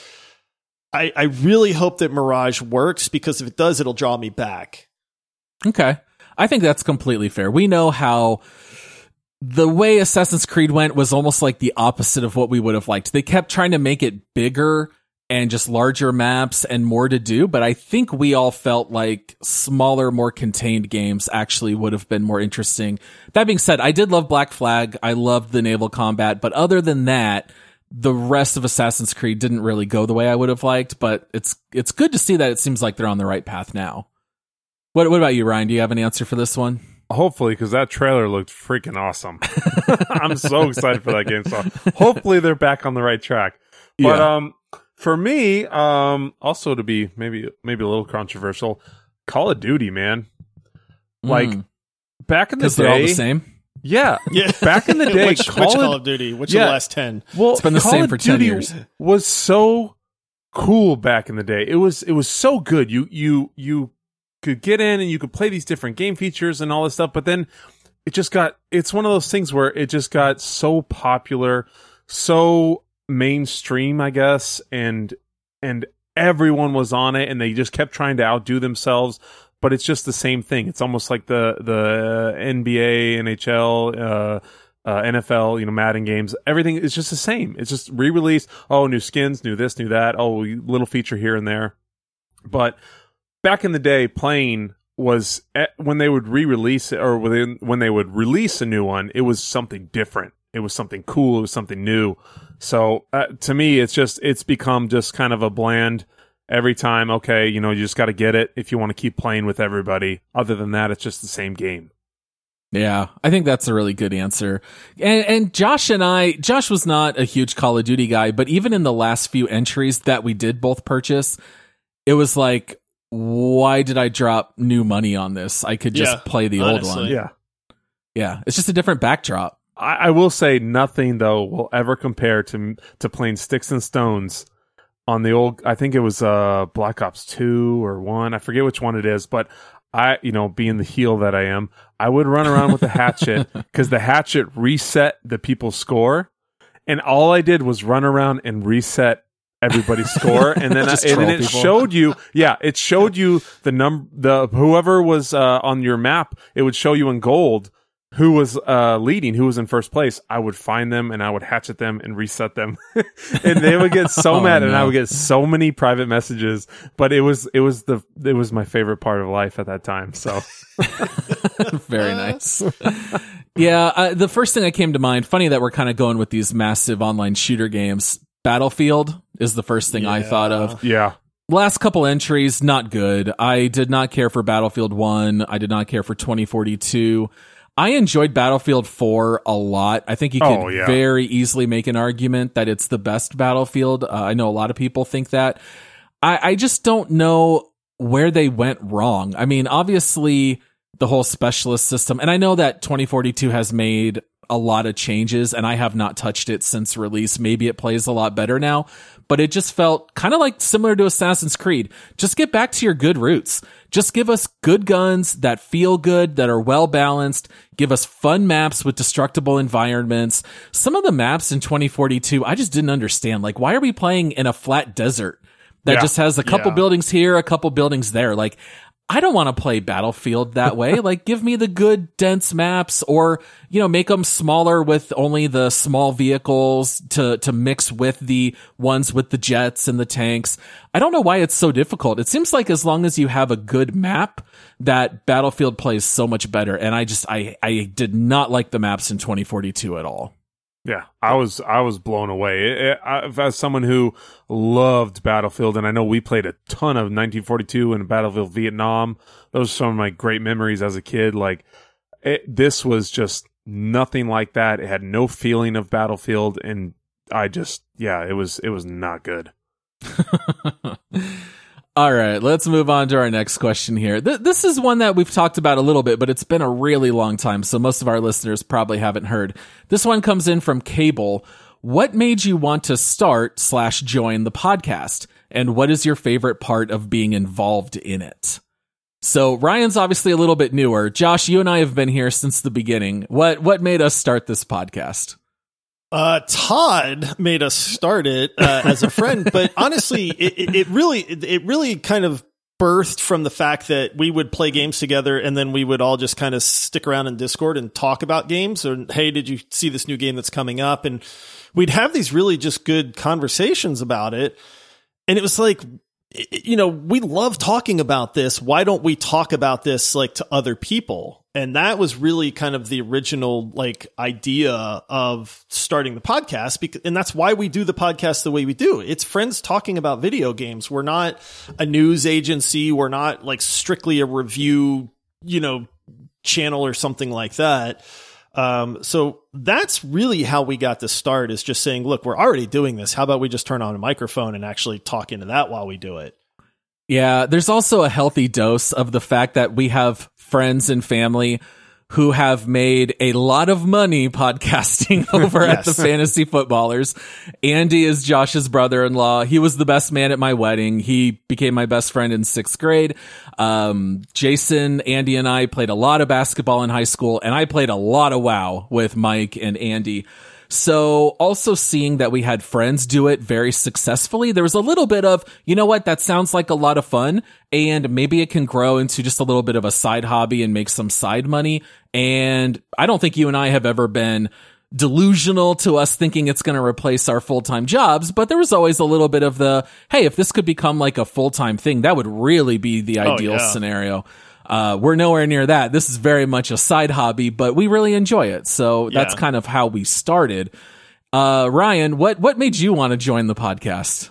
I, I really hope that Mirage works because if it does, it'll draw me back.
Okay. I think that's completely fair. We know how the way Assassin's Creed went was almost like the opposite of what we would have liked. They kept trying to make it bigger and just larger maps and more to do, but I think we all felt like smaller, more contained games actually would have been more interesting. That being said, I did love Black Flag. I loved the naval combat, but other than that, the rest of Assassin's Creed didn't really go the way I would have liked, but it's it's good to see that it seems like they're on the right path now. What what about you, Ryan? Do you have an answer for this one?
Hopefully, because that trailer looked freaking awesome. I'm so excited for that game. So hopefully they're back on the right track. But
Yeah.
um, for me, um, also to be maybe maybe a little controversial, Call of Duty, man. Like
Mm.
back in the day,
they're all the same.
yeah,
Yeah.
back in the day,
which,
Call
which
of-
Call of Duty? Which
Yeah.
of the last 10?
Well,
It's been the
Call
same
of
for 10
Duty
years.
Was so cool back in the day. It was it was so good. You you you could get in and you could play these different game features and all this stuff, but then it just got it's one of those things where it just got so popular, so mainstream, I guess, and and everyone was on it and they just kept trying to outdo themselves but it's just the same thing it's almost like the the NBA NHL uh uh, NFL, you know, Madden games, everything is just the same. It's just re-release. Oh, new skins, new this, new that. Oh, little feature here and there. But back in the day, playing was eh, when they would re-release it, or when when they would release a new one, it was something different. It was something cool. It was something new. So uh, to me, it's just it's become just kind of a bland. Every time, okay, you know, you just got to get it if you want to keep playing with everybody. Other than that, it's just the same game.
Yeah, I think that's a really good answer. And, and Josh and I, Josh was not a huge Call of Duty guy, but even in the last few entries that we did both purchase, it was like, why did I drop new money on this? I could just
Yeah,
play the old one.
Yeah.
Yeah, it's just a different backdrop.
I, I will say nothing though will ever compare to to playing sticks and stones on the old. I think it was uh Black Ops two or one. I forget which one it is, but I, you know, being the heel that I am, I would run around with the hatchet because the hatchet reset the people's score, and all I did was run around and reset everybody's score, and then
Just
and then it
people.
showed you, yeah, it showed you the number the whoever was uh, on your map. It would show you in gold who was uh, leading, who was in first place, I would find them and I would hatchet them and reset them, and they would get so
Oh,
mad, and I would get so many private messages. But it was it was the it was my favorite part of life at that time. So
Very nice. yeah, uh, the first thing that came to mind, funny that we're kind of going with these massive online shooter games. Battlefield is the first thing I thought of.
yeah,
last couple entries not good. I did not care for battlefield 1 i did not care for 2042 i enjoyed battlefield 4 a lot. I think you could
Oh, yeah.
very easily make an argument that it's the best battlefield. Uh, i know a lot of people think that. I, I just don't know where they went wrong. I mean obviously the whole specialist system and i know that 2042 has made a lot of changes and I have not touched it since release. Maybe it plays a lot better now, but it just felt kind of like similar to Assassin's Creed. Just get back to your good roots. Just give us good guns that feel good, that are well balanced. Give us fun maps with destructible environments. Some of the maps in 2042, I just didn't understand. Like, why are we playing in a flat desert? That
Yeah.
just has a couple
Yeah.
buildings here, a couple buildings there. Like, I don't want to play Battlefield that way. like, give me the good dense maps or, you know, make them smaller with only the small vehicles to, to mix with the ones with the jets and the tanks. I don't know why it's so difficult. It seems like as long as you have a good map, that Battlefield plays so much better. And I just, I, I did not like the maps in 2042 at all.
Yeah, I was I was blown away. It, it, I, as someone who loved Battlefield, and I know we played a ton of 1942 and Battlefield Vietnam. Those are some of my great memories as a kid. Like it, this was just nothing like that. It had no feeling of Battlefield, and I just yeah, it was it was not good.
All right, let's move on to our next question here. Th- this is one that we've talked about a little bit, but it's been a really long time, so most of our listeners probably haven't heard. This one comes in from Cable. What made you want to start slash join the podcast? And what is your favorite part of being involved in it? So Ryan's obviously a little bit newer. Josh, you and I have been here since the beginning. What what made us start this podcast?
Uh, Todd made us start it uh, as a friend, but honestly, it, it, really, it, really kind of birthed from the fact that we would play games together and then we would all just kind of stick around in Discord and talk about games. Or hey, did you see this new game that's coming up? And we'd have these really just good conversations about it. And it was like, you know, we love talking about this. Why don't we talk about this like to other people? And that was really kind of the original like idea of starting the podcast. Because, and that's why we do the podcast the way we do. It's friends talking about video games. We're not a news agency. We're not like strictly a review, you know, channel or something like that. Um, so that's really how we got to start is just saying, look, we're already doing this. How about we just turn on a microphone and actually talk into that while we do it?
Yeah, there's also a healthy dose of the fact that we have friends and family who have made a lot of money podcasting over at the Fantasy Footballers. Andy is Josh's brother-in-law. He was the best man at my wedding. He became my best friend in sixth grade. Um, Jason, Andy, and I played a lot of basketball in high school, and I played a lot of WoW with Mike and Andy. So also seeing that we had friends do it very successfully, there was a little bit of, you know what, that sounds like a lot of fun and maybe it can grow into just a little bit of a side hobby and make some side money. And I don't think you and I have ever been delusional to us thinking it's going to replace our full-time jobs, but there was always a little bit of the, hey, if this could become like a full-time thing, that would really be the oh, ideal
yeah.
scenario. Uh, we're nowhere near that. This is very much a side hobby, but we really enjoy it. So that's
Yeah.
kind of how we started. Uh, Ryan, what, what made you want to join the podcast?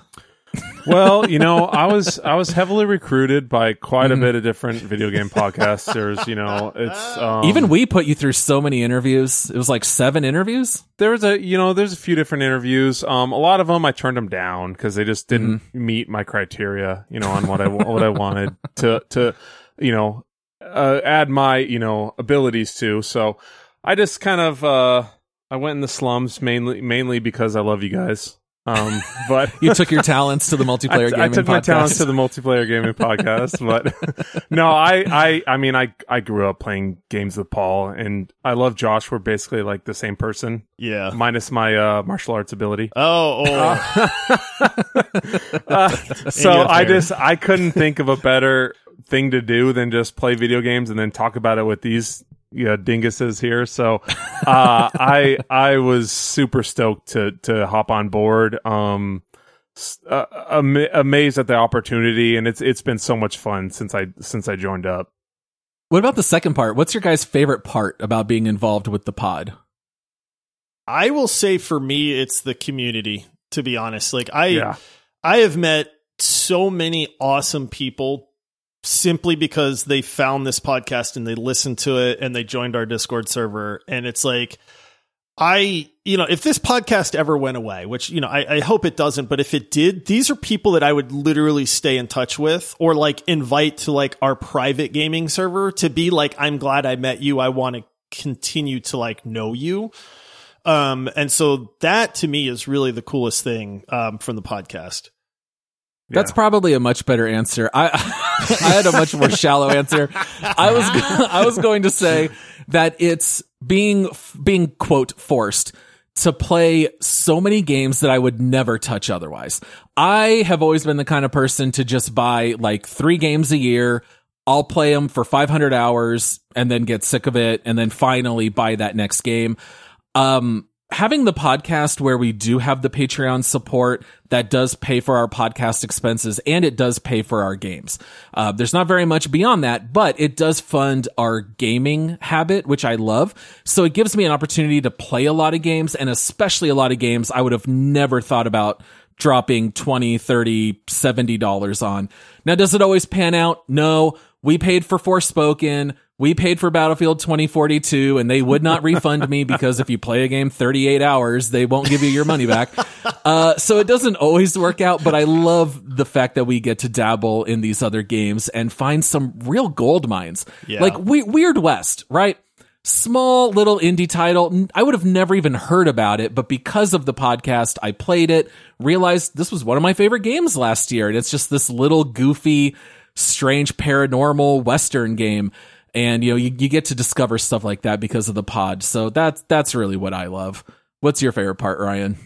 Well, you know, I was I was heavily recruited by quite a bit of different video game podcasters. You know, it's um,
Even we put you through so many interviews. It was like seven interviews.
there was a you know there's a few different interviews. Um, a lot of them I turned them down because they just didn't meet my criteria. You know, on what I what I wanted to to you know uh, add my you know abilities to. So I just kind of uh I went in the slums mainly mainly because I love you guys. Um, but
You took your talents to the multiplayer
I,
gaming
I took my
podcast.
talents to the multiplayer gaming podcast, but no, I, I, I mean, I, I grew up playing games with Paul, and I love Josh. We're basically like the same person,
Yeah.
minus my uh, martial arts ability.
Oh, oh.
Uh, so I just, I couldn't think of a better thing to do than just play video games and then talk about it with these yeah, dinguses here. So, uh, I, I was super stoked to, to hop on board. Um, uh, ama- amazed at the opportunity, and it's it's been so much fun since I since I joined up.
What about the second part? What's your guys' favorite part about being involved with the pod?
I will say for me, it's the community, to be honest. Like I,
Yeah.
I have met so many awesome people simply because they found this podcast and they listened to it and they joined our Discord server. And it's like, I, you know, if this podcast ever went away, which, you know, I, I hope it doesn't, but if it did, these are people that I would literally stay in touch with or like invite to like our private gaming server to be like, I'm glad I met you. I want to continue to like know you. Um, and so that to me is really the coolest thing um, from the podcast.
That's probably a much better answer. I I had a much more shallow answer. I was I was going to say that it's being being quote forced to play so many games that I would never touch otherwise. I have always been the kind of person to just buy like 3 games a year. I'll play them for 500 hours and then get sick of it and then finally buy that next game. Um having the podcast where we do have the Patreon support that does pay for our podcast expenses and it does pay for our games. Uh, there's not very much beyond that, but it does fund our gaming habit, which I love. So it gives me an opportunity to play a lot of games and especially a lot of games I would have never thought about dropping 20, 30, 70 dollars on. Now, does it always pan out? No. We paid for Forspoken we paid for Battlefield 2042 and they would not refund me because if you play a game 38 hours, they won't give you your money back. Uh, so it doesn't always work out, but I love the fact that we get to dabble in these other games and find some real gold mines.
Yeah.
Like we- Weird West, right? Small little indie title. I would have never even heard about it, but because of the podcast, I played it, realized this was one of my favorite games last year. And it's just this little goofy, strange paranormal Western game and you know you, you get to discover stuff like that because of the pod so that's that's really what i love what's your favorite part ryan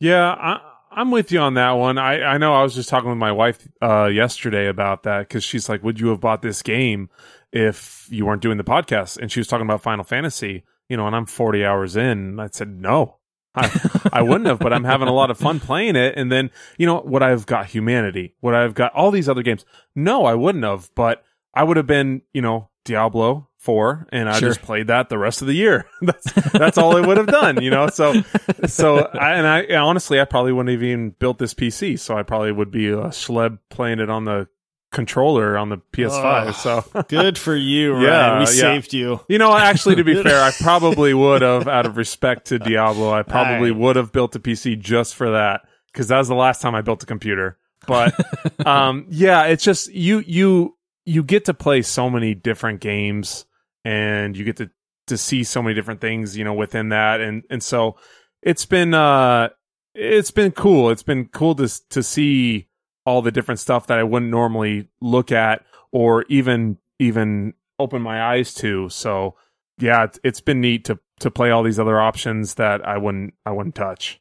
Yeah, I, I'm with you on that one. I, I know I was just talking with my wife uh, yesterday about that because she's like, "Would you have bought this game if you weren't doing the podcast?" And she was talking about Final Fantasy, you know, and I'm 40 hours in. I said, "No, I, I wouldn't have, but I'm having a lot of fun playing it." And then, you know, what I've got Humanity, what I've got all these other games. No, I wouldn't have, but I would have been, you know, Diablo four, and I
Sure.
just played that the rest of the year. that's that's all I would have done, you know. So, so I, and I honestly, I probably wouldn't have even built this PC. So I probably would be a schleb playing it on the controller on the PS5.
Ugh.
so
Good for you, Ryan.
Yeah,
we
yeah.
saved you.
you know, actually, to be fair, I probably would have, out of respect to Diablo, I probably
Right.
would have built a PC just for that because that was the last time I built a computer. But um, yeah, it's just you you you get to play so many different games and you get to to see so many different things, you know, within that, and and so it's been uh it's been cool. It's been cool to to see all the different stuff that I wouldn't normally look at or even even open my eyes to. So yeah, it's, it's been neat to to play all these other options that I wouldn't I wouldn't touch.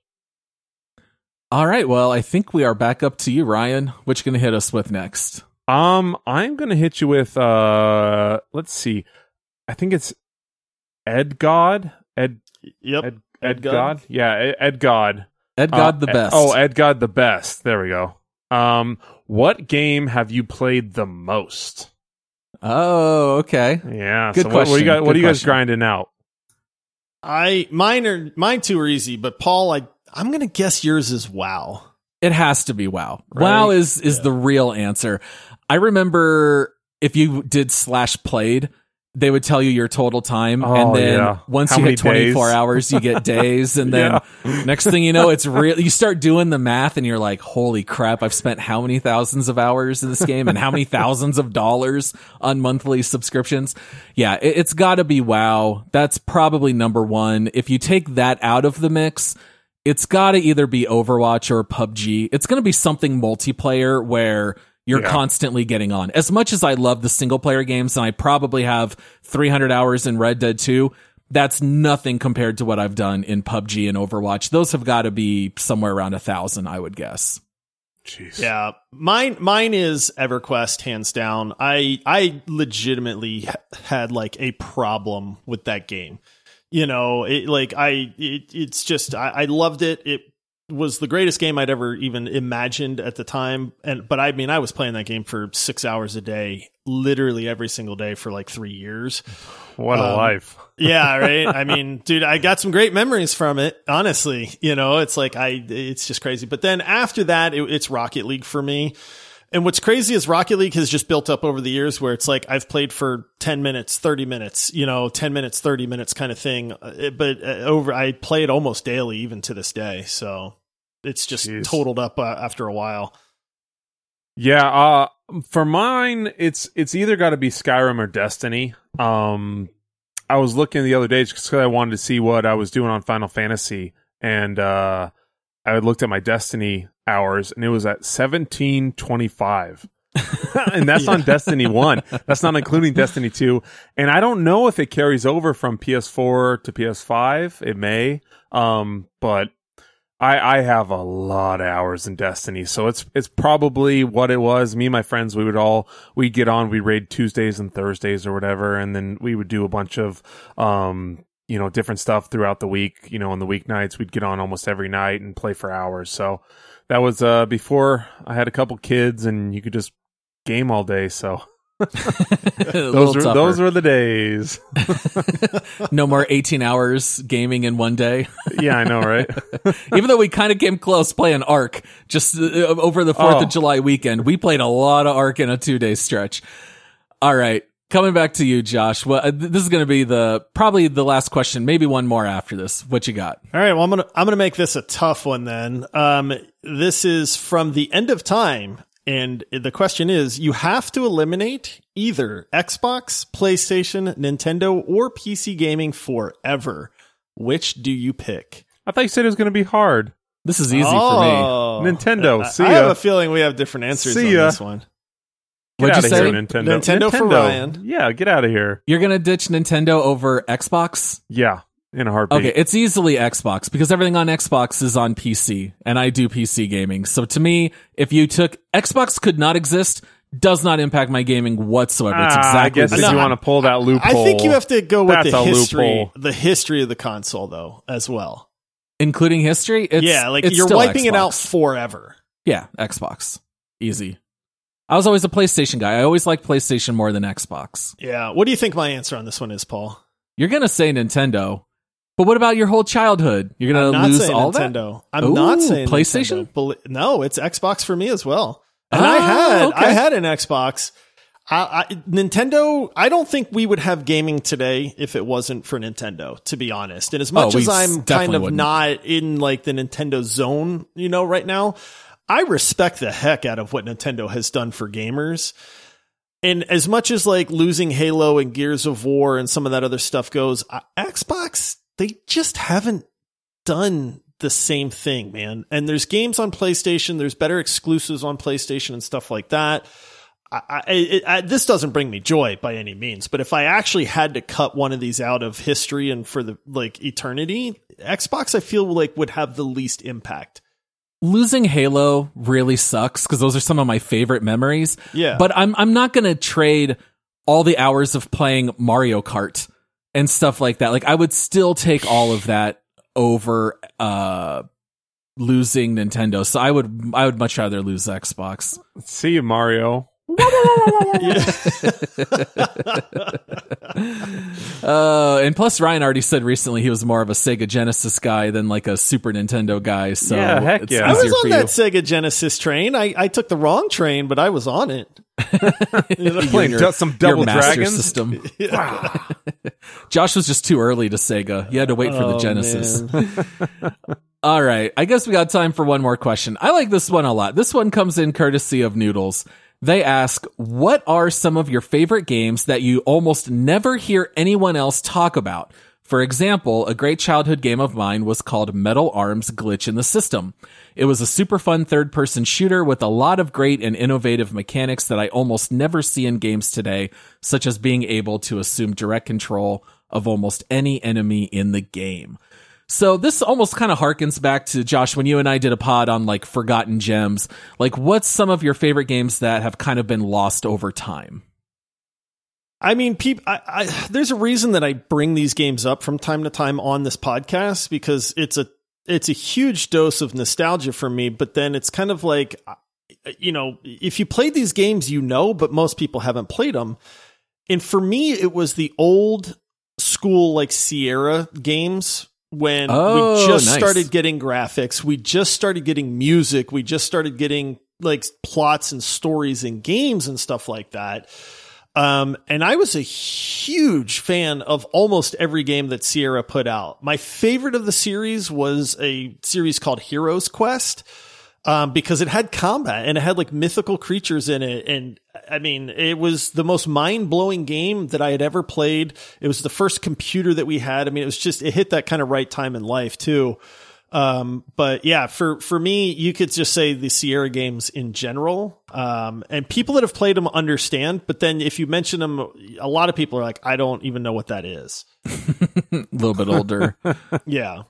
all right well i think we are back up to you ryan what you gonna hit us with next
Um, I'm gonna hit you with uh, let's see, I think it's Ed God, Ed
Yep.
Ed
Ed
Ed
God?
God, yeah, Ed, Ed God,
ed god
Uh,
the
Ed-
best
oh, Ed God the best. There we go. Um, what game have you played the most?
oh okay
Yeah,
Good
so what, what you
question.
guys, what are you guys
question.
grinding out?
I mine are mine two are easy, but Paul, I I'm gonna guess yours is WoW.
It has to be WoW.
Right?
WoW is is
Yeah.
the real answer. I remember if you did slash played, they would tell you your total time,
Oh,
and then
yeah.
once
How
you hit twenty four
days?
hours, you get days, and then next thing you know, it's real. You start doing the math, and you're like, "Holy crap! I've spent how many thousands of hours in this game, and how many thousands of dollars on monthly subscriptions?" Yeah, it, it's got to be WoW. That's probably number one. If you take that out of the mix it's got to either be Overwatch or PUBG. It's going to be something multiplayer where you're
Yeah.
constantly getting on. As much as I love the single player games and I probably have 300 hours in Red Dead 2, that's nothing compared to what I've done in PUBG and Overwatch. Those have got to be somewhere around a thousand, I would guess.
Jeez.
Yeah, mine mine is EverQuest hands down. I I legitimately had like a problem with that game. You know, it like I it, it's just I, I loved it. It was the greatest game I'd ever even imagined at the time. And but I mean, I was playing that game for six hours a day, literally every single day for like three years.
What a
Um,
life.
yeah, right. I mean, dude, I got some great memories from it. Honestly, you know, it's like I, it's just crazy. But then after that, it, it's Rocket League for me. And what's crazy is Rocket League has just built up over the years where it's like I've played for 10 minutes, 30 minutes, you know, 10 minutes, 30 minutes kind of thing. Uh, But uh, over, I play it almost daily, even to this day. So it's just
Jeez.
totaled up uh, after a while.
Yeah, uh for mine it's it's either got to be Skyrim or Destiny. Um I was looking the other day just because I wanted to see what I was doing on Final Fantasy, and uh, I looked at my Destiny hours, and it was at seventeen twenty five. and that's on Destiny 1. That's not including Destiny 2. And I don't know if it carries over from PS4 to PS5. It may. Um, but I, I have a lot of hours in Destiny, so it's it's probably what it was. Me and my friends, we would all we'd get on, we raid Tuesdays and Thursdays or whatever, and then we would do a bunch of um you know different stuff throughout the week. You know, on the weeknights, we'd get on almost every night and play for hours. So that was uh before I had a couple kids, and you could just game all day. So those were those were the days.
no more 18 hours gaming in one day.
yeah, I know, right?
Even though we kind of came close playing Ark just uh, over the 4th oh. of July weekend, we played a lot of Ark in a 2-day stretch. All right, coming back to you, Josh. Well, uh, this is going to be the probably the last question, maybe one more after this. What you got?
All right, well I'm going to I'm going to make this a tough one then. Um this is from the end of time and the question is you have to eliminate either Xbox, PlayStation, Nintendo, or PC gaming forever. Which do you pick?
I thought you said it was going to be hard.
This is easy oh,
for me. Oh. Nintendo. See
I,
ya.
I have a feeling we have different answers
see
on this one.
Get What'd out of say? here, Nintendo.
Nintendo. Nintendo for Ryan.
Yeah, get out of here.
You're going to ditch Nintendo over Xbox?
Yeah in a heartbeat.
Okay, it's easily Xbox because everything on Xbox is on PC and I do PC gaming. So to me, if you took Xbox could not exist, does not impact my gaming whatsoever. It's exactly
ah, I guess if you want to pull that loophole.
I think you have to go with the history, loophole. the history of the console though, as well.
Including history? It's,
yeah, like
it's
you're wiping
Xbox.
it out forever.
Yeah, Xbox. Easy. I was always a PlayStation guy. I always liked PlayStation more than Xbox.
Yeah. What do you think my answer on this one is, Paul?
You're going to say Nintendo. But what about your whole childhood? You're gonna lose all
Nintendo.
that.
I'm Ooh, not saying
PlayStation.
Nintendo. No, it's Xbox for me as well. And I had okay. I had an Xbox. I, I, Nintendo. I don't think we would have gaming today if it wasn't for Nintendo. To be honest, and as much oh, as I'm kind of
wouldn't.
not in like the Nintendo zone, you know, right now, I respect the heck out of what Nintendo has done for gamers. And as much as like losing Halo and Gears of War and some of that other stuff goes, uh, Xbox they just haven't done the same thing, man. And there's games on PlayStation, there's better exclusives on PlayStation and stuff like that. I, I, it, I, this doesn't bring me joy by any means, but if I actually had to cut one of these out of history and for the like eternity, Xbox I feel like would have the least impact.
Losing Halo really sucks because those are some of my favorite memories.
Yeah,
but I'm I'm not gonna trade all the hours of playing Mario Kart and stuff like that. Like I would still take all of that over uh losing Nintendo. So I would I would much rather lose Xbox.
See you, Mario.
uh, and plus, Ryan already said recently he was more of a Sega Genesis guy than like a Super Nintendo guy. So
yeah, heck yeah.
I was on that Sega Genesis train. I, I took the wrong train, but I was on it.
playing your, some Double dragon
system. Josh was just too early to Sega. You had to wait for the oh, Genesis. All right. I guess we got time for one more question. I like this one a lot. This one comes in courtesy of Noodles. They ask, what are some of your favorite games that you almost never hear anyone else talk about? For example, a great childhood game of mine was called Metal Arms Glitch in the System. It was a super fun third person shooter with a lot of great and innovative mechanics that I almost never see in games today, such as being able to assume direct control of almost any enemy in the game. So this almost kind of harkens back to Josh when you and I did a pod on like forgotten gems. Like what's some of your favorite games that have kind of been lost over time?
I mean, people, I, I, there's a reason that I bring these games up from time to time on this podcast because it's a it's a huge dose of nostalgia for me. But then it's kind of like, you know, if you played these games, you know, but most people haven't played them. And for me, it was the old school like Sierra games when
oh,
we just
nice.
started getting graphics, we just started getting music, we just started getting like plots and stories and games and stuff like that. Um, and I was a huge fan of almost every game that Sierra put out. My favorite of the series was a series called Hero's Quest. Um, because it had combat and it had like mythical creatures in it. And I mean, it was the most mind blowing game that I had ever played. It was the first computer that we had. I mean, it was just, it hit that kind of right time in life too. Um, but yeah, for, for me, you could just say the Sierra games in general. Um, and people that have played them understand, but then if you mention them, a lot of people are like, I don't even know what that is.
a little bit older.
yeah.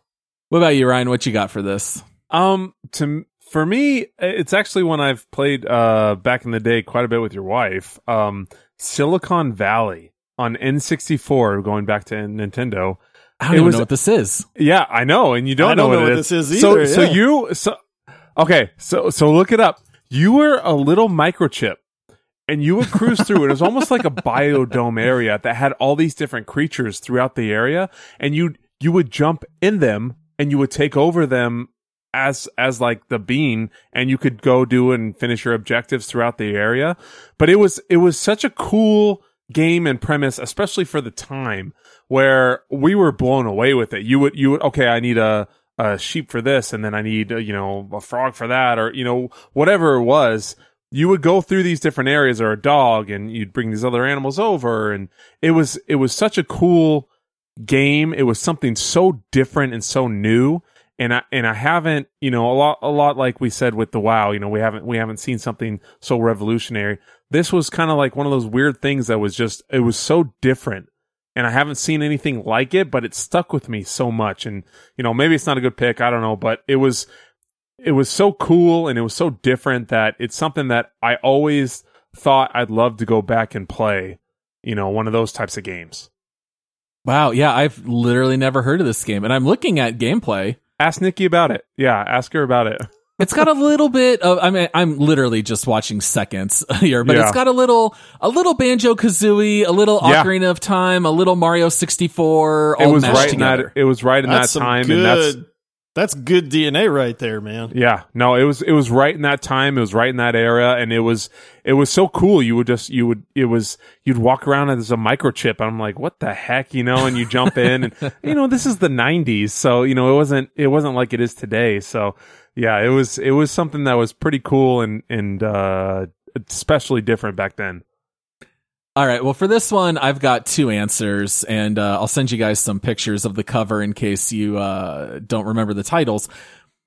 What about you, Ryan? What you got for this?
Um, to for me, it's actually one I've played uh back in the day quite a bit with your wife. Um, Silicon Valley on N64, going back to Nintendo.
I don't
It
even
was-
know what this is.
Yeah, I know, and you don't,
I don't
know,
know
what,
what
it
this is
So,
either,
so
yeah.
you, so okay, so so look it up. You were a little microchip, and you would cruise through. and It was almost like a biodome area that had all these different creatures throughout the area, and you you would jump in them, and you would take over them as as like the bean and you could go do and finish your objectives throughout the area but it was it was such a cool game and premise especially for the time where we were blown away with it you would you would okay i need a a sheep for this and then i need uh, you know a frog for that or you know whatever it was you would go through these different areas or a dog and you'd bring these other animals over and it was it was such a cool game it was something so different and so new and I and I haven't, you know, a lot a lot like we said with the WoW, you know, we haven't we haven't seen something so revolutionary. This was kind of like one of those weird things that was just it was so different. And I haven't seen anything like it, but it stuck with me so much. And you know, maybe it's not a good pick, I don't know, but it was it was so cool and it was so different that it's something that I always thought I'd love to go back and play, you know, one of those types of games.
Wow, yeah, I've literally never heard of this game, and I'm looking at gameplay.
Ask Nikki about it. Yeah, ask her about it.
It's got a little bit of. I mean, I'm literally just watching seconds here, but
Yeah.
it's got a little, a little Banjo Kazooie, a little
Yeah.
Ocarina of Time, a little Mario 64. All
it was
mashed
right in that it was right in
That's
that time
good,
and that's
that's good DNA right there, man.
yeah. No it was it was right in that time. It was right in that era. And it was it was so cool. You would just you would it was you'd walk around as a microchip. And i'm like what the heck? You know and you jump in and you know this is the 90s so you know it wasn't it wasn't like it is today. So yeah it was it was something that was pretty cool and and uh especially different back then
All right. Well, for this one, I've got two answers, and uh, I'll send you guys some pictures of the cover in case you uh, don't remember the titles.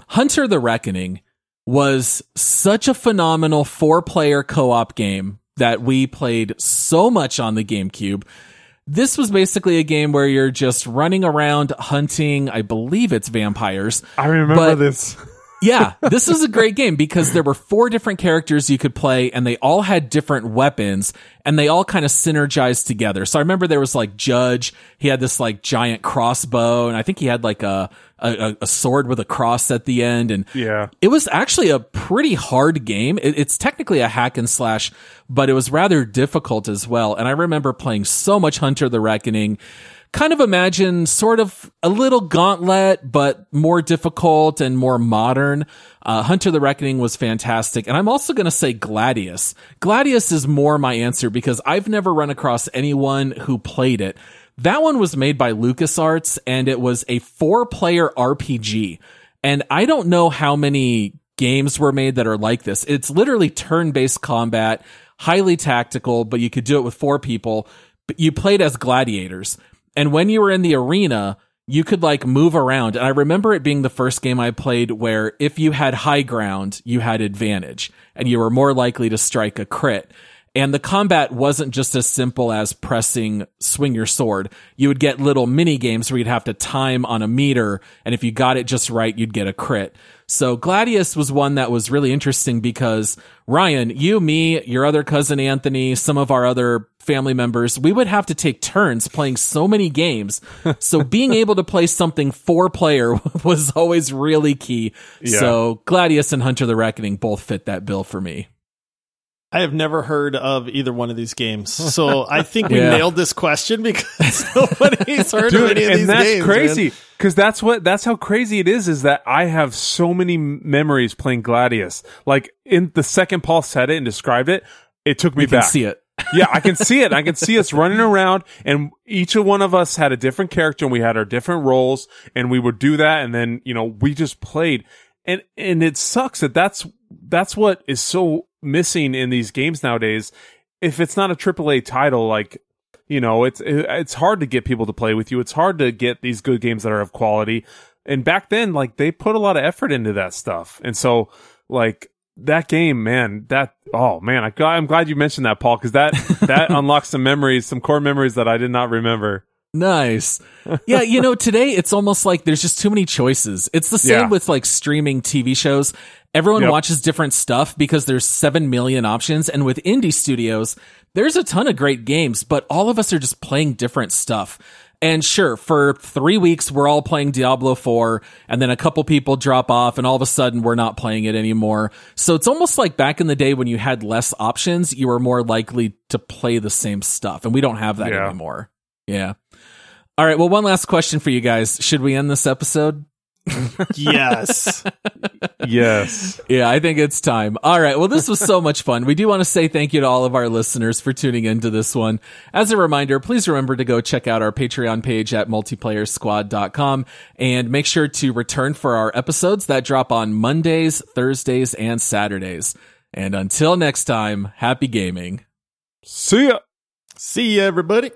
Hunter the Reckoning was such a phenomenal four player co op game that we played so much on the GameCube. This was basically a game where you're just running around hunting, I believe it's vampires.
i remember
But-
this
yeah, this is a great game because there were four different characters you could play and they all had different weapons and they all kind of synergized together. So I remember there was like Judge, he had this like giant crossbow and I think he had like a, a, a sword with a cross at the end and
yeah
it was actually a pretty hard game. It, it's technically a hack and slash, but it was rather difficult as well. And I remember playing so much Hunter the Reckoning. Kind of imagine sort of a little gauntlet, but more difficult and more modern. Uh, Hunter the Reckoning was fantastic. And I'm also going to say Gladius. Gladius is more my answer because I've never run across anyone who played it. That one was made by LucasArts and it was a four player RPG. And I don't know how many games were made that are like this. It's literally turn based combat, highly tactical, but you could do it with four people. But you played as gladiators. And when you were in the arena, you could like move around. And I remember it being the first game I played where if you had high ground, you had advantage and you were more likely to strike a crit. And the combat wasn't just as simple as pressing swing your sword. You would get little mini games where you'd have to time on a meter. And if you got it just right, you'd get a crit. So Gladius was one that was really interesting because Ryan, you, me, your other cousin Anthony, some of our other family members, we would have to take turns playing so many games. so being able to play something four player was always really key.
Yeah.
So Gladius and Hunter the Reckoning both fit that bill for me.
I have never heard of either one of these games, so I think we
Yeah.
nailed this question because nobody's heard of any of
and
these
that's
games.
crazy
man.
because that's what that's how crazy it is. Is that I have so many memories playing Gladius. Like in the second Paul said it and described it, it took me
You can
back.
see it.
Yeah, I can see it. I can see us running around, and each of one of us had a different character, and we had our different roles, and we would do that, and then you know we just played, and and it sucks that that's that's what is so missing in these games nowadays if it's not a AAA title, like you know, it's it's hard to get people to play with you. It's hard to get these good games that are of quality. And back then, like they put a lot of effort into that stuff, and so like that game, man, that oh man, I, I'm glad you mentioned that, Paul, because that that unlocks some memories, some core memories that I did not remember.
Nice. Yeah, you know, today it's almost like there's just too many choices. It's the same
Yeah.
with like streaming TV shows. Everyone
Yep.
watches different stuff because there's 7 million options. And with indie studios, there's a ton of great games, but all of us are just playing different stuff. And sure, for three weeks, we're all playing Diablo 4, and then a couple people drop off, and all of a sudden, we're not playing it anymore. So it's almost like back in the day when you had less options, you were more likely to play the same stuff. And we don't have that
Yeah.
anymore. Yeah. All right. Well, one last question for you guys. Should we end this episode?
Yes.
Yes.
Yeah, I think it's time. All right. Well, this was so much fun. We do want to say thank you to all of our listeners for tuning into this one. As a reminder, please remember to go check out our Patreon page at multiplayersquad.com and make sure to return for our episodes that drop on Mondays, Thursdays, and Saturdays. And until next time, happy gaming.
See ya.
See ya, everybody.